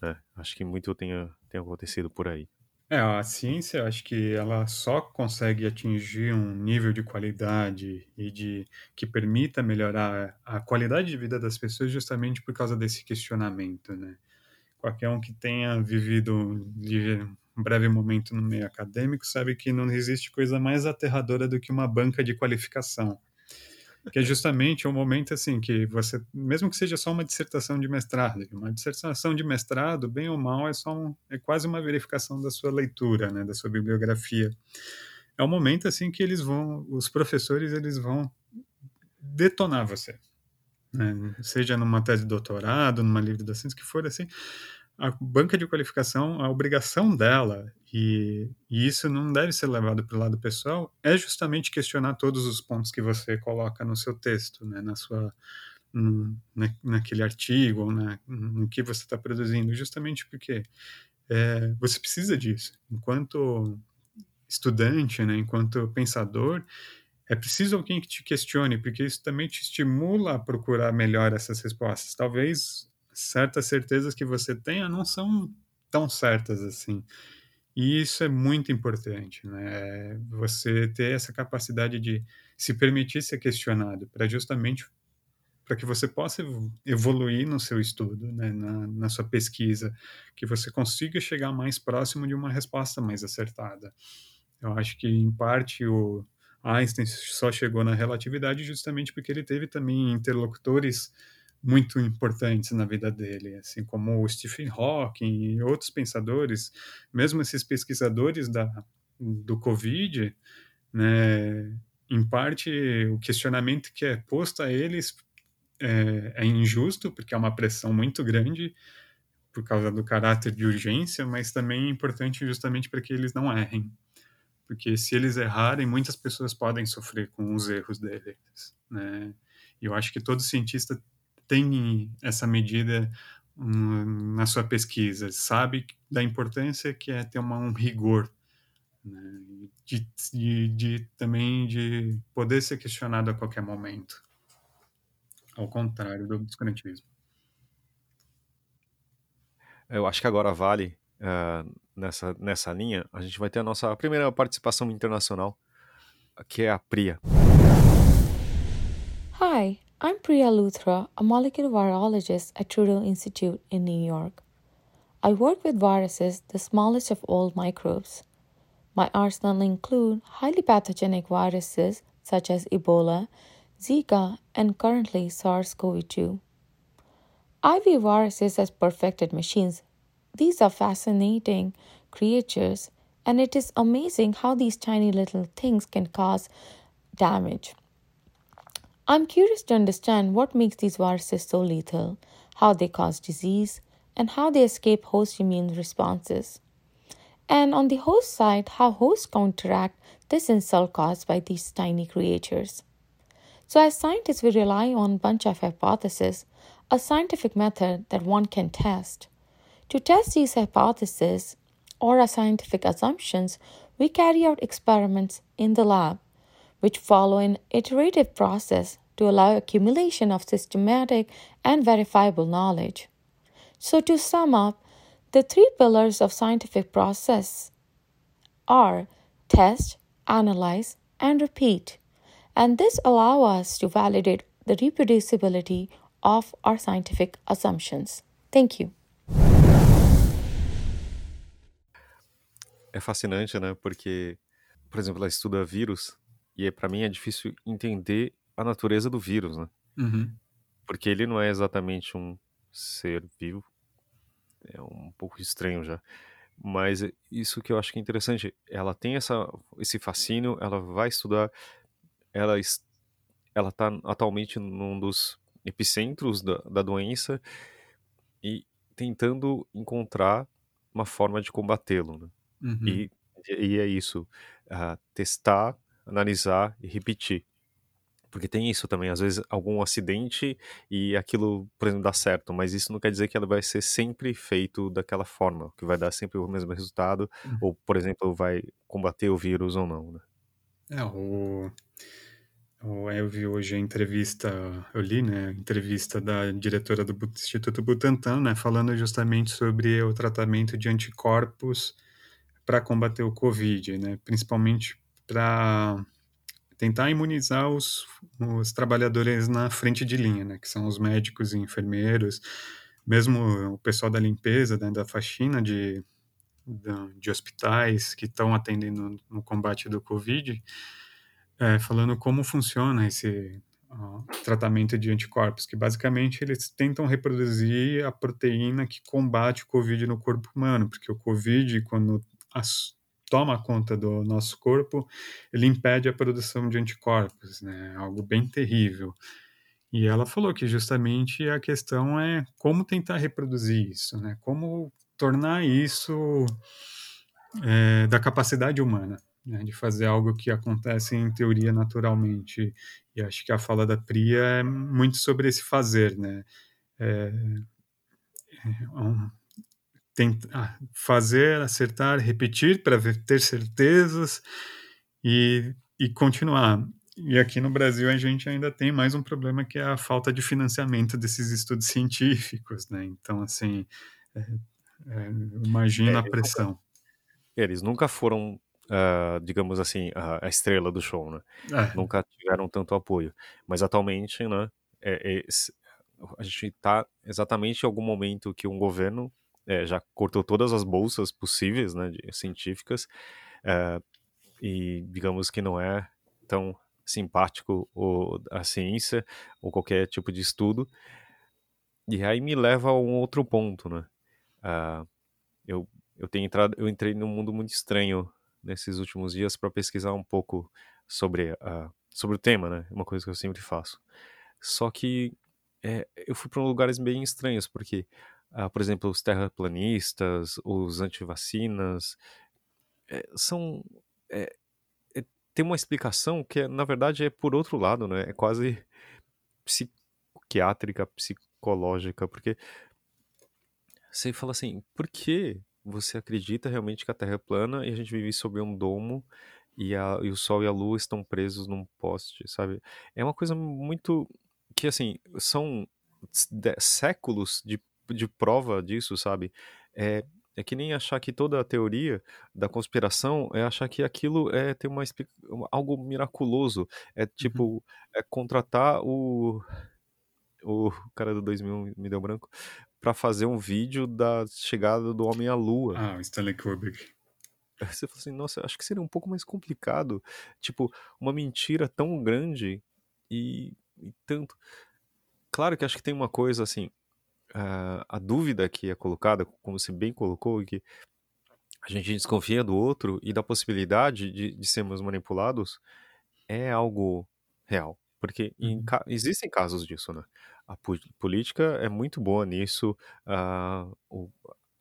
Né? Acho que muito tenha, tenha acontecido por aí. É, a ciência, acho que ela só consegue atingir um nível de qualidade e de que permita melhorar a qualidade de vida das pessoas justamente por causa desse questionamento, né? Qualquer um que tenha vivido um breve momento no meio acadêmico sabe que não existe coisa mais aterradora do que uma banca de qualificação que é justamente um momento assim que você, mesmo que seja só uma dissertação de mestrado, uma dissertação de mestrado, bem ou mal, é só um, é quase uma verificação da sua leitura, né, da sua bibliografia. É um momento assim que eles vão, os professores eles vão detonar você, né? seja numa tese de doutorado, numa livre docência, que for assim, a banca de qualificação, a obrigação dela, e, e isso não deve ser levado para o lado pessoal, é justamente questionar todos os pontos que você coloca no seu texto, né, na sua, na, naquele artigo, na, no que você está produzindo, justamente porque é, você precisa disso. Enquanto estudante, né, enquanto pensador, é preciso alguém que te questione, porque isso também te estimula a procurar melhor essas respostas. Talvez certas certezas que você tenha não são tão certas assim. E isso é muito importante, né? Você ter essa capacidade de se permitir ser questionado, para justamente para que você possa evoluir no seu estudo, né? na, na sua pesquisa, que você consiga chegar mais próximo de uma resposta mais acertada. Eu acho que, em parte, o Einstein só chegou na relatividade justamente porque ele teve também interlocutores muito importantes na vida dele, assim como o Stephen Hawking e outros pensadores, mesmo esses pesquisadores da, do Covid, né, em parte o questionamento que é posto a eles é, é injusto, porque é uma pressão muito grande, por causa do caráter de urgência, mas também é importante justamente para que eles não errem. Porque se eles errarem, muitas pessoas podem sofrer com os erros deles. Né? E eu acho que todo cientista tem essa medida na sua pesquisa, sabe da importância que é ter uma, um rigor, né? de, de, de, também de poder ser questionado a qualquer momento, ao contrário do obscurantismo. Eu acho que agora vale, uh, nessa, nessa linha, a gente vai ter a nossa primeira participação internacional, que é a Priya. I'm Priya Luthra, a molecular virologist at Trudeau Institute in New York. I work with viruses, the smallest of all microbes. My arsenal include highly pathogenic viruses such as Ebola, Zika, and currently SARS-CoV-2. I view viruses as perfected machines. These are fascinating creatures, and it is amazing how these tiny little things can cause damage. I'm curious to understand what makes these viruses so lethal, how they cause disease, and how they escape host immune responses. And on the host side, how hosts counteract this insult caused by these tiny creatures. So, as scientists, we rely on a bunch of hypotheses a scientific method that one can test. To test these hypotheses or our scientific assumptions, we carry out experiments in the lab, which follow an iterative process to allow accumulation of systematic and verifiable knowledge. So, to sum up, the three pillars of scientific process are test, analyze, and repeat. And this allows us to validate the reproducibility of our scientific assumptions. Thank you. É fascinante, né? Porque, por exemplo, ela estuda vírus e para mim é difícil entender a natureza do vírus, né? Uhum. Porque ele não é exatamente um ser vivo. É um pouco estranho já. Mas isso que eu acho que é interessante, ela tem essa, esse fascínio, ela vai estudar, ela ela está atualmente num dos epicentros da, da doença e tentando encontrar uma forma de combatê-lo. Né? Uhum. E, e é isso, uh, testar, analisar e repetir. Porque tem isso também, às vezes algum acidente e aquilo, por exemplo, dá certo, mas isso não quer dizer que ela vai ser sempre feito daquela forma, que vai dar sempre o mesmo resultado, uhum. ou, por exemplo, vai combater o vírus ou não. Né? É, o eu vi hoje a entrevista, eu li, né, a entrevista da diretora do Instituto Butantan, né, falando justamente sobre o tratamento de anticorpos para combater o Covid, né, principalmente para tentar imunizar os, os trabalhadores na frente de linha, né, que são os médicos e enfermeiros, mesmo o pessoal da limpeza, né, da faxina de, de, hospitais que estão atendendo no combate do Covid, é, falando como funciona esse uh, tratamento de anticorpos, que basicamente eles tentam reproduzir a proteína que combate o Covid no corpo humano, porque o Covid, quando as, toma conta do nosso corpo, ele impede a produção de anticorpos, né? Algo bem terrível. E ela falou que justamente a questão é como tentar reproduzir isso, né? Como tornar isso é, da capacidade humana né, de fazer algo que acontece em teoria naturalmente. E acho que a fala da Priya é muito sobre esse fazer, né? É, é um, tentar, ah, fazer, acertar, repetir para ter certezas e, e continuar. E aqui no Brasil a gente ainda tem mais um problema que é a falta de financiamento desses estudos científicos, né? Então, assim, é, é, imagina é, a pressão. Eles nunca foram uh, digamos assim, a, a, estrela do show, né? É. Nunca tiveram tanto apoio. Mas atualmente, né, é, é, a gente está exatamente em algum momento que um governo é, já cortou todas as bolsas possíveis, né, de, científicas, uh, e digamos que não é tão simpático o, a ciência ou qualquer tipo de estudo. E aí me leva a um outro ponto, né? Uh, eu, eu tenho entrado, eu entrei num mundo muito estranho nesses últimos dias para pesquisar um pouco sobre, uh, sobre o tema, né? Uma coisa que eu sempre faço. Só que é, eu fui para lugares bem estranhos, porque uh, por exemplo, os terraplanistas, os antivacinas, é, são é, é, tem uma explicação que na verdade é por outro lado, né? É quase psiquiátrica, psicológica, porque você fala assim, por que você acredita realmente que a Terra é plana e a gente vive sob um domo e, a, e o Sol e a Lua estão presos num poste, sabe? É uma coisa muito que assim são séculos de, de prova disso, sabe? É, é que nem achar que toda a teoria da conspiração é achar que aquilo é ter uma algo miraculoso. É uhum. tipo, uhum. é contratar o o cara do 2000 me deu branco para fazer um vídeo da chegada do homem à lua. Ah, o Stanley Kubrick. Você fala assim, nossa, acho que seria um pouco mais complicado. Tipo, uma mentira tão grande e, e tanto. Claro que acho que tem uma coisa assim, a, a dúvida que é colocada, como você bem colocou, que a gente desconfia do outro e da possibilidade de, de sermos manipulados é algo real. Porque em, uhum. existem casos disso, né? A política é muito boa nisso. O,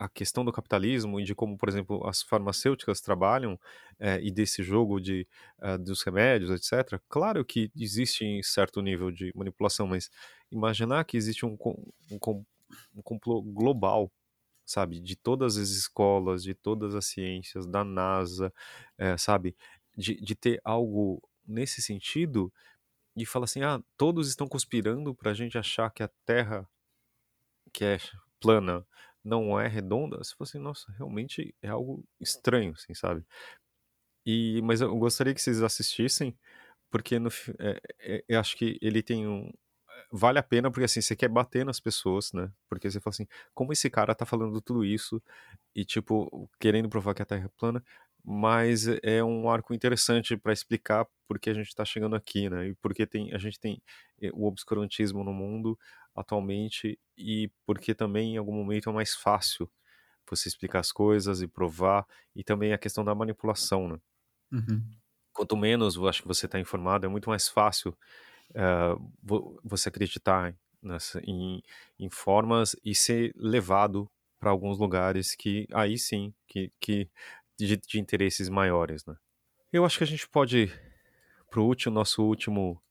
a questão do capitalismo e de como, por exemplo, as farmacêuticas trabalham é, e desse jogo de, uh, dos remédios, etc. Claro que existe em certo nível de manipulação, mas imaginar que existe um, um, um complô global, sabe, de todas as escolas, de todas as ciências, da NASA, é, sabe, de, de ter algo nesse sentido e falar assim, ah, todos estão conspirando para a gente achar que a Terra, que é plana, não é redonda, você fala assim, nossa, realmente é algo estranho, assim, sabe? E, mas eu gostaria que vocês assistissem, porque no, é, é, eu acho que ele tem um. Vale a pena, porque assim, você quer bater nas pessoas, né? Porque você fala assim, como esse cara tá falando tudo isso e, tipo, querendo provar que a Terra é plana, mas é um arco interessante para explicar por que a gente está chegando aqui, né? E porque tem, a gente tem eh, o obscurantismo no mundo atualmente e porque também em algum momento é mais fácil você explicar as coisas e provar e também a questão da manipulação, né? Uhum. Quanto menos eu acho que você está informado, é muito mais fácil uh, você acreditar nessa, em, em formas e ser levado para alguns lugares que aí sim que, que de, de, interesses maiores, né? Eu acho que a gente pode pro último nosso último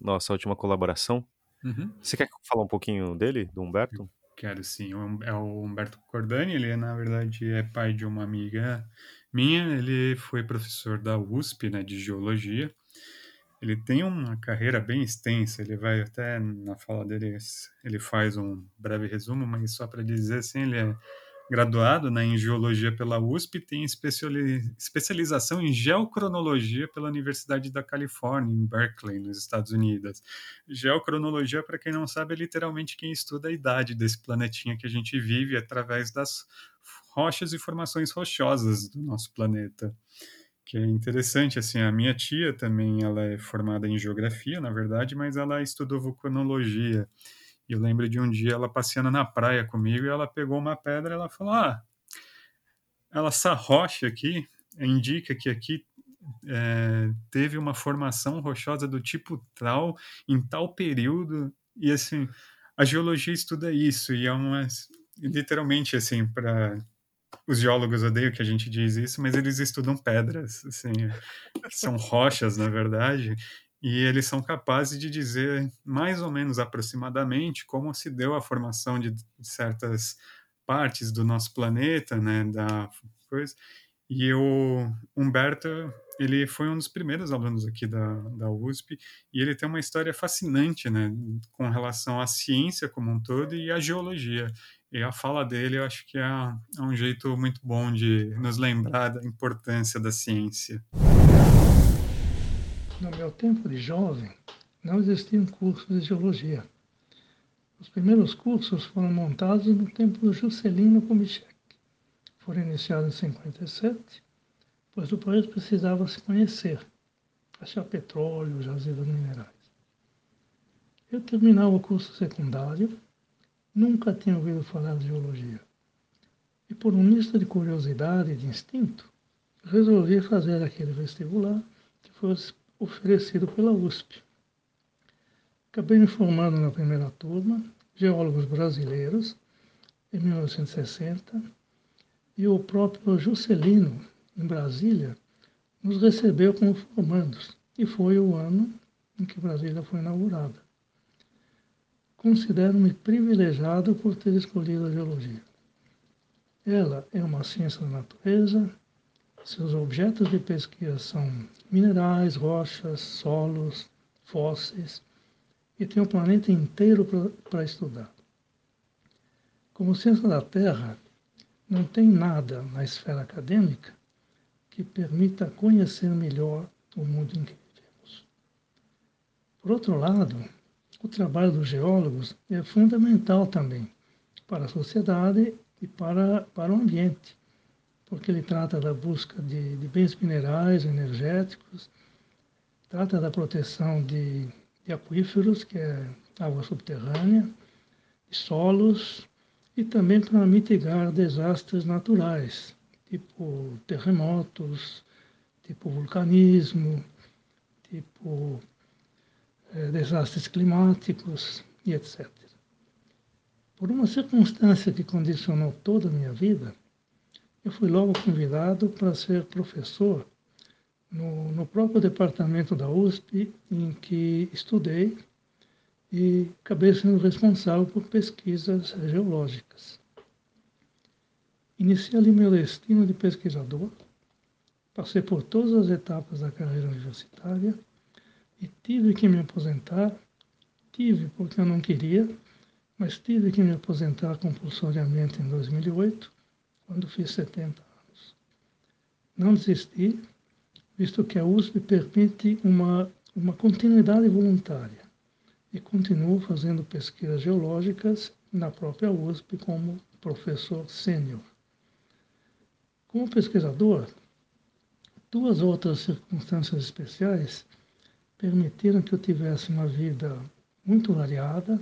nossa última colaboração Uhum. Você quer falar um pouquinho dele, do Humberto? Quero sim. É o Humberto Cordani, ele na verdade é pai de uma amiga minha, ele foi professor da USP, né, de geologia. Ele tem uma carreira bem extensa, ele vai até na fala dele, ele faz um breve resumo, mas só para dizer assim, ele é graduado né, em Geologia pela USP e tem especialização em Geocronologia pela Universidade da Califórnia, em Berkeley, nos Estados Unidos. Geocronologia, para quem não sabe, é literalmente quem estuda a idade desse planetinha que a gente vive através das rochas e formações rochosas do nosso planeta que é interessante, assim, a minha tia também, ela é formada em geografia, na verdade, mas ela estudou vulcanologia, eu lembro de um dia ela passeando na praia comigo e ela pegou uma pedra e ela falou: Ah, ela, essa rocha aqui indica que aqui é, teve uma formação rochosa do tipo tal, em tal período. E assim, a geologia estuda isso, e é uma. Literalmente, assim, para os geólogos odeiam que a gente diz isso, mas eles estudam pedras, assim, que são rochas, na verdade, e eles são capazes de dizer mais ou menos aproximadamente como se deu a formação de certas partes do nosso planeta, né, da coisa. E o Humberto, ele foi um dos primeiros alunos aqui da, da USP, e ele tem uma história fascinante, né, com relação à ciência como um todo e à geologia. E a fala dele, eu acho que é, é um jeito muito bom de nos lembrar da importância da ciência. No meu tempo de jovem, não existiam cursos de geologia. Os primeiros cursos foram montados no tempo do Juscelino Kubitschek. Foram iniciados em 57, pois o país precisava se conhecer, achar petróleo, jazidas minerais. Eu terminava o curso secundário, nunca tinha ouvido falar de geologia. E por um misto de curiosidade e de instinto, resolvi fazer aquele vestibular que fosse oferecido pela USP. Acabei me formando na primeira turma, geólogos brasileiros, em 1960, e o próprio Juscelino, em Brasília, nos recebeu como formandos, e foi o ano em que Brasília foi inaugurada. Considero-me privilegiado por ter escolhido a geologia. Ela é uma ciência da natureza, seus objetos de pesquisa são minerais, rochas, solos, fósseis, e tem o planeta inteiro para estudar. Como ciência da Terra, não tem nada na esfera acadêmica que permita conhecer melhor o mundo em que vivemos. Por outro lado, o trabalho dos geólogos é fundamental também para a sociedade e para, para o ambiente, porque ele trata da busca de, de bens minerais, energéticos, trata da proteção de, de aquíferos, que é água subterrânea, de solos, e também para mitigar desastres naturais, tipo terremotos, tipo vulcanismo, tipo desastres climáticos e etc. Por uma circunstância que condicionou toda a minha vida, eu fui logo convidado para ser professor no, no próprio departamento da USP em que estudei e acabei sendo responsável por pesquisas geológicas. Iniciei ali meu destino de pesquisador, passei por todas as etapas da carreira universitária e tive que me aposentar. Tive porque eu não queria, mas tive que me aposentar compulsoriamente em 2008, quando fiz 70 anos. Não desisti, visto que a USP permite uma, uma continuidade voluntária e continuo fazendo pesquisas geológicas na própria USP como professor sênior. Como pesquisador, duas outras circunstâncias especiais permitiram que eu tivesse uma vida muito variada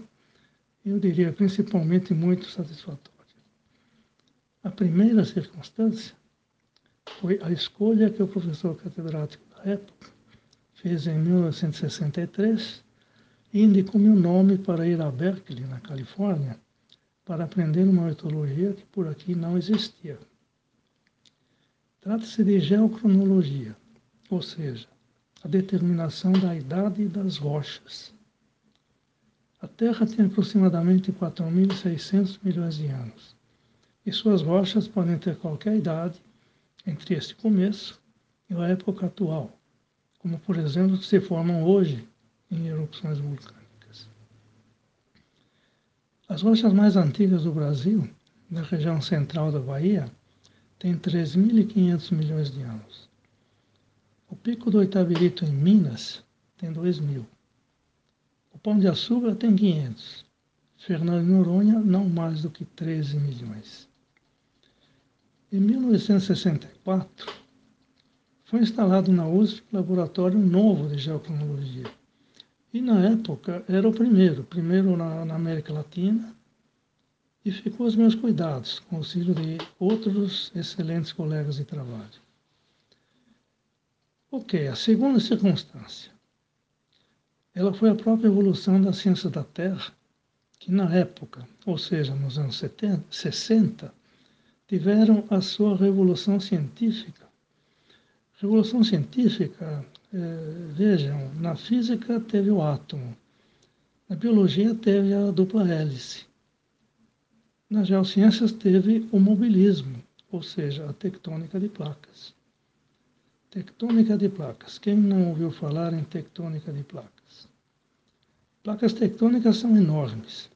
eu diria principalmente muito satisfatória. A primeira circunstância foi a escolha que o professor catedrático da época fez em 1963 e indicou meu nome para ir a Berkeley, na Califórnia, para aprender uma metodologia que por aqui não existia. Trata-se de geocronologia, ou seja, a determinação da idade das rochas. A Terra tem aproximadamente 4.600 milhões de anos, e suas rochas podem ter qualquer idade entre esse começo e a época atual, como por exemplo se formam hoje em erupções vulcânicas. As rochas mais antigas do Brasil, na região central da Bahia, têm 3.500 milhões de anos. O Pico do Itabirito, em Minas, tem 2.000. O Pão de Açúcar tem 500. Fernando Noronha, não mais do que 13 milhões. Em 1964, foi instalado na USP um laboratório novo de geocronologia, e na época era o primeiro, primeiro na, na América Latina, e ficou aos meus cuidados, com o auxílio de outros excelentes colegas de trabalho. Ok, a segunda circunstância. Ela foi a própria evolução da ciência da Terra, que na época, ou seja, nos anos 70, 60, tiveram a sua revolução científica. Revolução científica é, vejam, na física teve o átomo, na biologia teve a dupla hélice, nas geociências teve o mobilismo, ou seja, a tectônica de placas. Tectônica de placas. Quem não ouviu falar em tectônica de placas? Placas tectônicas são enormes.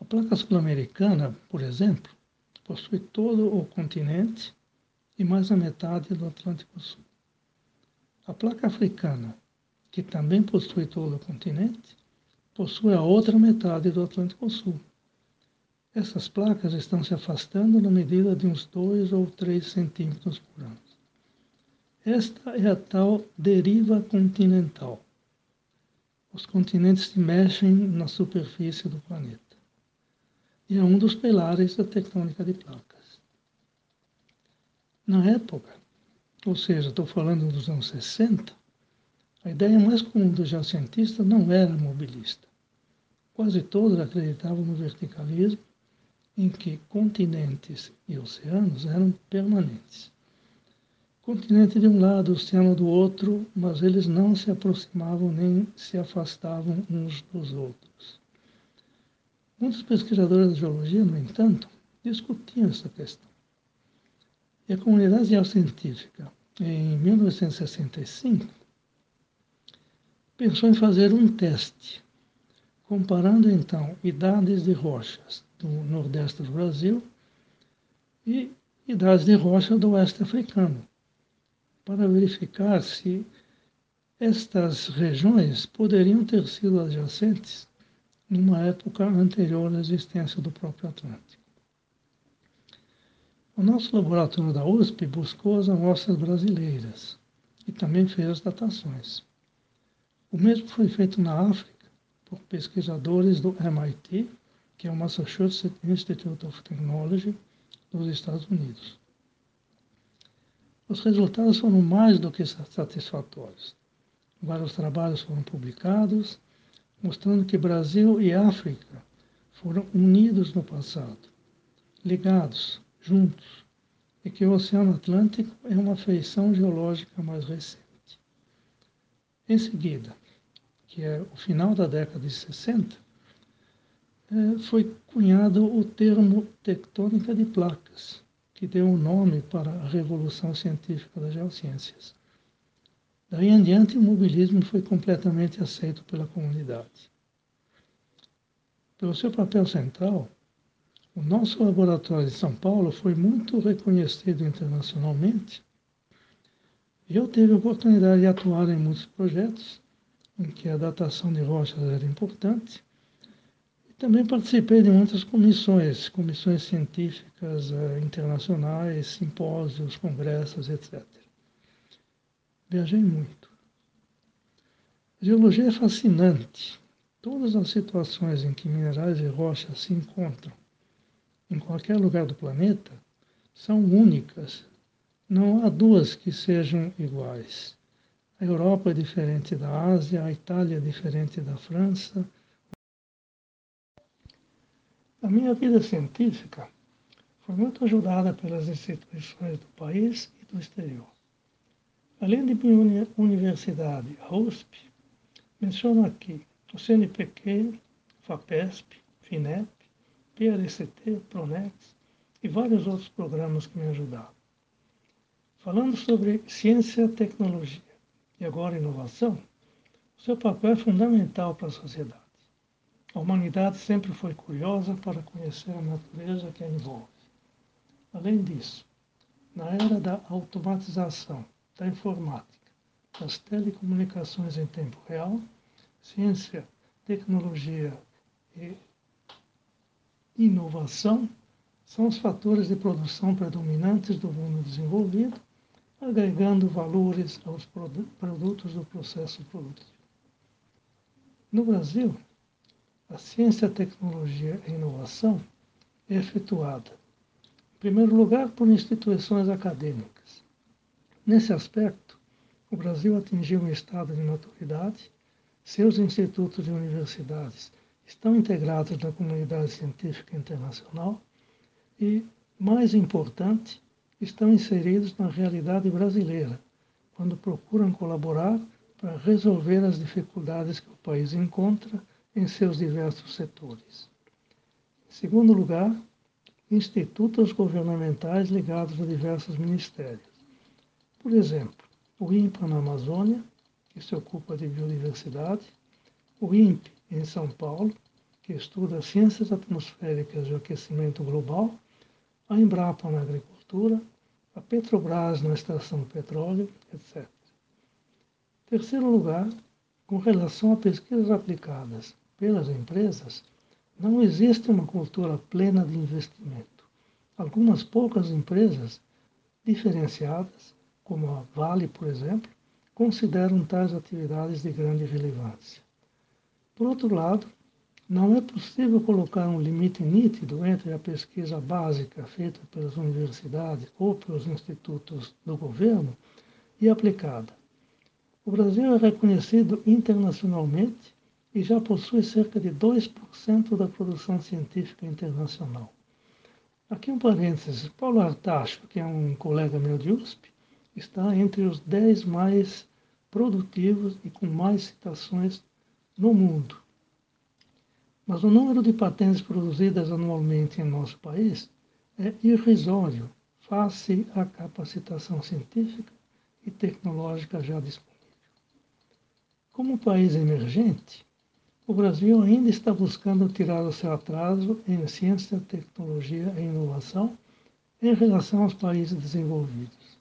A placa sul-americana, por exemplo, possui todo o continente e mais a metade do Atlântico Sul. A placa africana, que também possui todo o continente, possui a outra metade do Atlântico Sul. Essas placas estão se afastando na medida de uns 2 ou 3 centímetros por ano. Esta é a tal deriva continental. Os continentes se mexem na superfície do planeta. E é um dos pilares da tectônica de placas. Na época, ou seja, estou falando dos anos 60, a ideia mais comum dos geocientistas não era mobilista. Quase todos acreditavam no verticalismo em que continentes e oceanos eram permanentes. Continente de um lado, oceano do outro, mas eles não se aproximavam nem se afastavam uns dos outros. Muitos pesquisadores da geologia, no entanto, discutiam essa questão. E a comunidade geocientífica, em 1965, pensou em fazer um teste, comparando então idades de rochas do nordeste do Brasil e idades de rocha do oeste africano, para verificar se estas regiões poderiam ter sido adjacentes numa época anterior à existência do próprio Atlântico. O nosso laboratório da USP buscou as amostras brasileiras e também fez as datações. O mesmo foi feito na África por pesquisadores do MIT, que é o Massachusetts Institute of Technology dos Estados Unidos. Os resultados foram mais do que satisfatórios. Vários trabalhos foram publicados, mostrando que Brasil e África foram unidos no passado, ligados, juntos, e que o Oceano Atlântico é uma feição geológica mais recente. Em seguida, que é o final da década de 60, é, foi cunhado o termo tectônica de placas, que deu um nome para a revolução científica das geociências. Daí em diante, o mobilismo foi completamente aceito pela comunidade. Pelo seu papel central, o nosso laboratório de São Paulo foi muito reconhecido internacionalmente eu tive a oportunidade de atuar em muitos projetos em que a datação de rochas era importante. Também participei de muitas comissões, comissões científicas eh, internacionais, simpósios, congressos, etc. Viajei muito. A geologia é fascinante. Todas as situações em que minerais e rochas se encontram em qualquer lugar do planeta são únicas. Não há duas que sejam iguais. A Europa é diferente da Ásia, a Itália é diferente da França. A minha vida científica foi muito ajudada pelas instituições do país e do exterior. Além de minha universidade, a USP, menciono aqui o CNPq, FAPESP, FINEP, PLCT, Pronex e vários outros programas que me ajudaram. Falando sobre ciência, tecnologia e agora inovação, seu papel é fundamental para a sociedade. A humanidade sempre foi curiosa para conhecer a natureza que a envolve. Além disso, na era da automatização, da informática, das telecomunicações em tempo real, ciência, tecnologia e inovação são os fatores de produção predominantes do mundo desenvolvido agregando valores aos produtos do processo produtivo. No Brasil, a ciência, tecnologia e inovação é efetuada, em primeiro lugar, por instituições acadêmicas. Nesse aspecto, o Brasil atingiu um estado de maturidade, seus institutos e universidades estão integrados na comunidade científica internacional e, mais importante, estão inseridos na realidade brasileira, quando procuram colaborar para resolver as dificuldades que o país encontra em seus diversos setores. Em segundo lugar, institutos governamentais ligados a diversos ministérios. Por exemplo, o INPA na Amazônia, que se ocupa de biodiversidade, o INPE em São Paulo, que estuda ciências atmosféricas e aquecimento global, a Embrapa na agricultura, a Petrobras na extração do petróleo, etc. Terceiro lugar, com relação a pesquisas aplicadas pelas empresas, não existe uma cultura plena de investimento. Algumas poucas empresas diferenciadas, como a Vale, por exemplo, consideram tais atividades de grande relevância. Por outro lado, não é possível colocar um limite nítido entre a pesquisa básica feita pelas universidades ou pelos institutos do governo e aplicada. O Brasil é reconhecido internacionalmente e já possui cerca de 2% da produção científica internacional. Aqui um parênteses, Paulo Artacho, que é um colega meu de USP, está entre os 10 mais produtivos e com mais citações no mundo. Mas o número de patentes produzidas anualmente em nosso país é irrisório face à capacitação científica e tecnológica já disponível. Como país emergente, o Brasil ainda está buscando tirar o seu atraso em ciência, tecnologia e inovação em relação aos países desenvolvidos.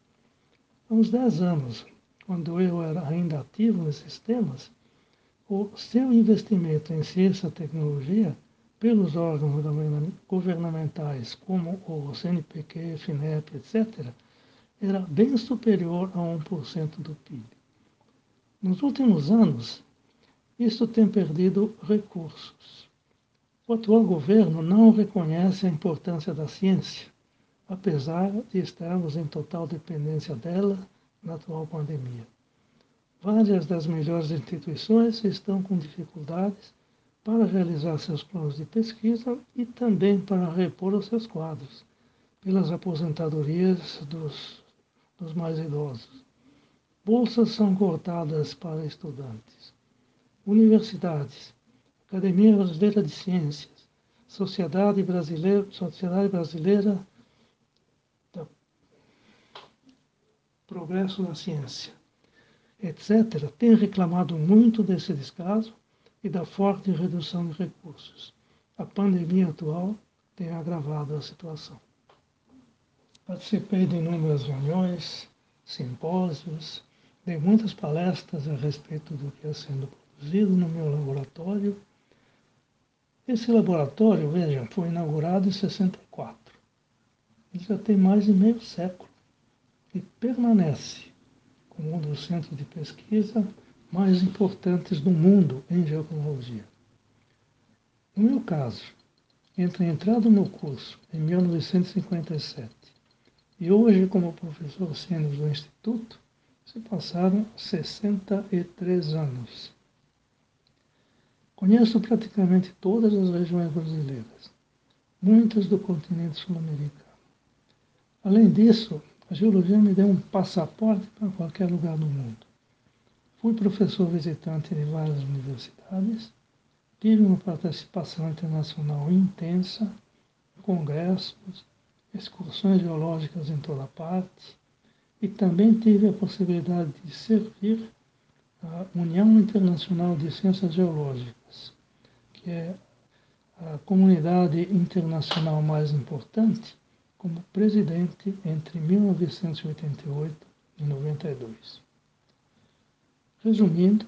Há uns 10 anos, quando eu era ainda ativo nesses temas, o seu investimento em ciência e tecnologia pelos órgãos governamentais, como o CNPq, FINEP, etc., era bem superior a 1% do PIB. Nos últimos anos, isso tem perdido recursos. O atual governo não reconhece a importância da ciência, apesar de estarmos em total dependência dela na atual pandemia. Várias das melhores instituições estão com dificuldades para realizar seus planos de pesquisa e também para repor os seus quadros, pelas aposentadorias dos, dos mais idosos. Bolsas são cortadas para estudantes universidades, Academia Brasileira de Ciências, Sociedade Brasileira, Sociedade Brasileira da Progresso da Ciência, etc., têm reclamado muito desse descaso e da forte redução de recursos. A pandemia atual tem agravado a situação. Participei de inúmeras reuniões, simpósios, dei muitas palestras a respeito do que é sendo produzido no meu laboratório. Esse laboratório, vejam, foi inaugurado em 64. Ele já tem mais de meio século e permanece como um dos centros de pesquisa mais importantes do mundo em geotecnologia. No meu caso, entre a entrada no curso em 1957 e hoje como professor sênior do Instituto, se passaram 63 anos. Conheço praticamente todas as regiões brasileiras, muitas do continente sul-americano. Além disso, a geologia me deu um passaporte para qualquer lugar do mundo. Fui professor visitante de várias universidades, tive uma participação internacional intensa, congressos, excursões geológicas em toda parte, e também tive a possibilidade de servir a União Internacional de Ciências Geológicas, que é a comunidade internacional mais importante, como presidente entre 1988 e 92. Resumindo,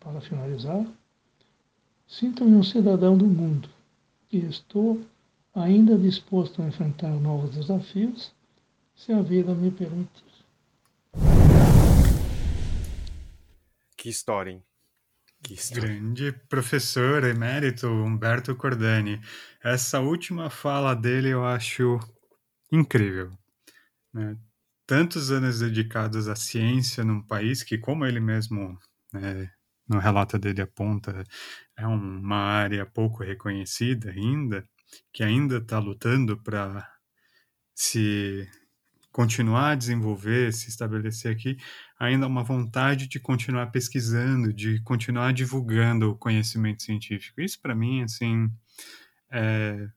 para finalizar, sinto-me um cidadão do mundo e estou ainda disposto a enfrentar novos desafios se a vida me permitir. Que história, hein? Que história. Grande professor emérito Humberto Cordani. Essa última fala dele eu acho incrível. Né? Tantos anos dedicados à ciência num país que, como ele mesmo né, no relato dele aponta, é uma área pouco reconhecida ainda, que ainda está lutando para se continuar a desenvolver, se estabelecer aqui, ainda uma vontade de continuar pesquisando, de continuar divulgando o conhecimento científico. Isso, para mim, assim, é,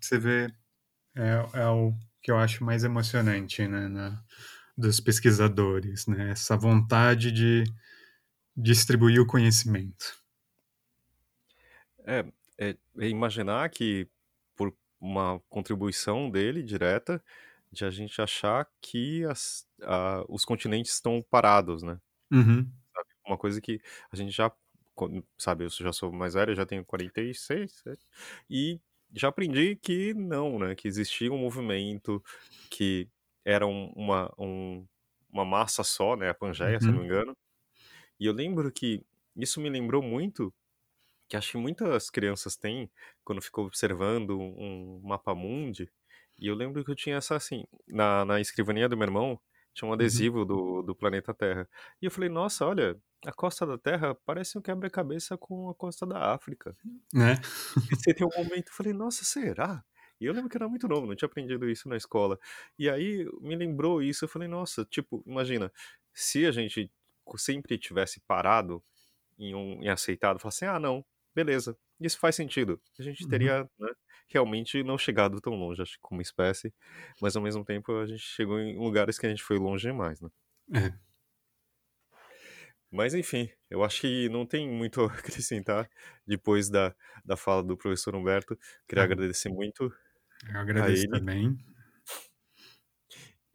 você vê, é, é, o que eu acho mais emocionante né, na, dos pesquisadores, né? essa vontade de distribuir o conhecimento. É, é, é imaginar que por uma contribuição dele direta, de a gente achar que as, a, os continentes estão parados, né? Uhum. Uma coisa que a gente já, sabe, eu já sou mais velho, já tenho 46, e já aprendi que não, né? Que existia um movimento que era um, uma, um, uma massa só, né? A Pangeia, uhum. se não me engano. E eu lembro que isso me lembrou muito que acho que muitas crianças têm quando ficam observando um mapa mundi e eu lembro que eu tinha essa assim, na, na escrivaninha do meu irmão, tinha um uhum. adesivo uhum. do, do planeta Terra. E eu falei, nossa, olha, a costa da Terra parece um quebra-cabeça com a costa da África. Né? E você tem um momento, eu falei, nossa, será? E eu lembro que era muito novo, não tinha aprendido isso na escola. E aí me lembrou isso, eu falei, nossa, tipo, imagina, se a gente sempre tivesse parado em, um, em aceitado, falar assim, ah, não, beleza, isso faz sentido. A gente uhum. teria uhum. né, realmente não chegado tão longe, acho como espécie, mas ao mesmo tempo a gente chegou em lugares que a gente foi longe demais, né? É. Mas enfim, eu acho que não tem muito a acrescentar depois da, da fala do professor Humberto. Queria é. agradecer muito. Eu agradeço também.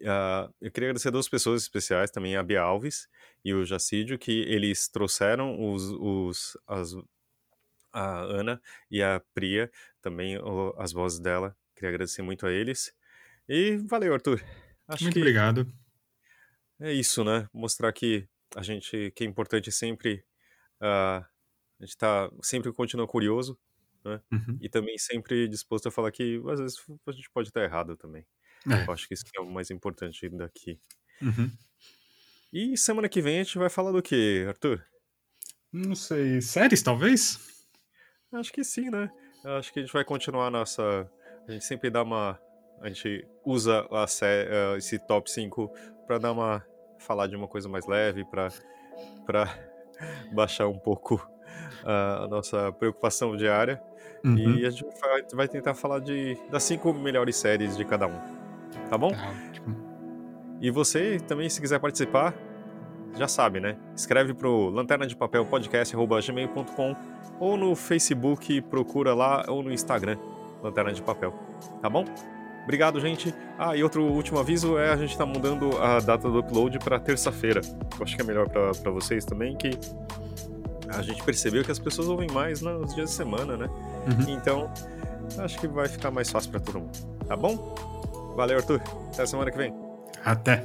Uh, eu queria agradecer a duas pessoas especiais também, a Bia Alves e o Jacídio, que eles trouxeram os, os, as, a Ana e a Priya, também o, as vozes dela. Queria agradecer muito a eles. E valeu, Arthur. Acho muito obrigado. É isso, né? Mostrar que a gente, que é importante sempre, uh, a gente tá, sempre continua curioso, né? Uhum. E também sempre disposto a falar que às vezes a gente pode estar errado também. É. Eu acho que isso é o mais importante daqui. Uhum. E semana que vem a gente vai falar do que, Arthur? Não sei, séries talvez? Acho que sim, né? Acho que a gente vai continuar nossa. A gente sempre dá uma. A gente usa a sé... Eh, esse top 5 para dar uma. falar de uma coisa mais leve, para para baixar um pouco a nossa preocupação diária. Uhum. E a gente vai, tentar falar de, das cinco melhores séries de cada um. Tá bom? Tá E você também, se quiser participar, já sabe, né? Escreve pro lanterna de papel podcast@gmail.com ou no Facebook, procura lá ou no Instagram, Lanterna de Papel. Tá bom? Obrigado, gente. Ah, e outro último aviso é a gente tá mudando a data do upload para terça-feira. Eu acho que é melhor para vocês também que a gente percebeu que as pessoas ouvem mais nos dias de semana, né? Uhum. Então, acho que vai ficar mais fácil para todo mundo. Tá bom? Valeu, Arthur. Até semana que vem. Até.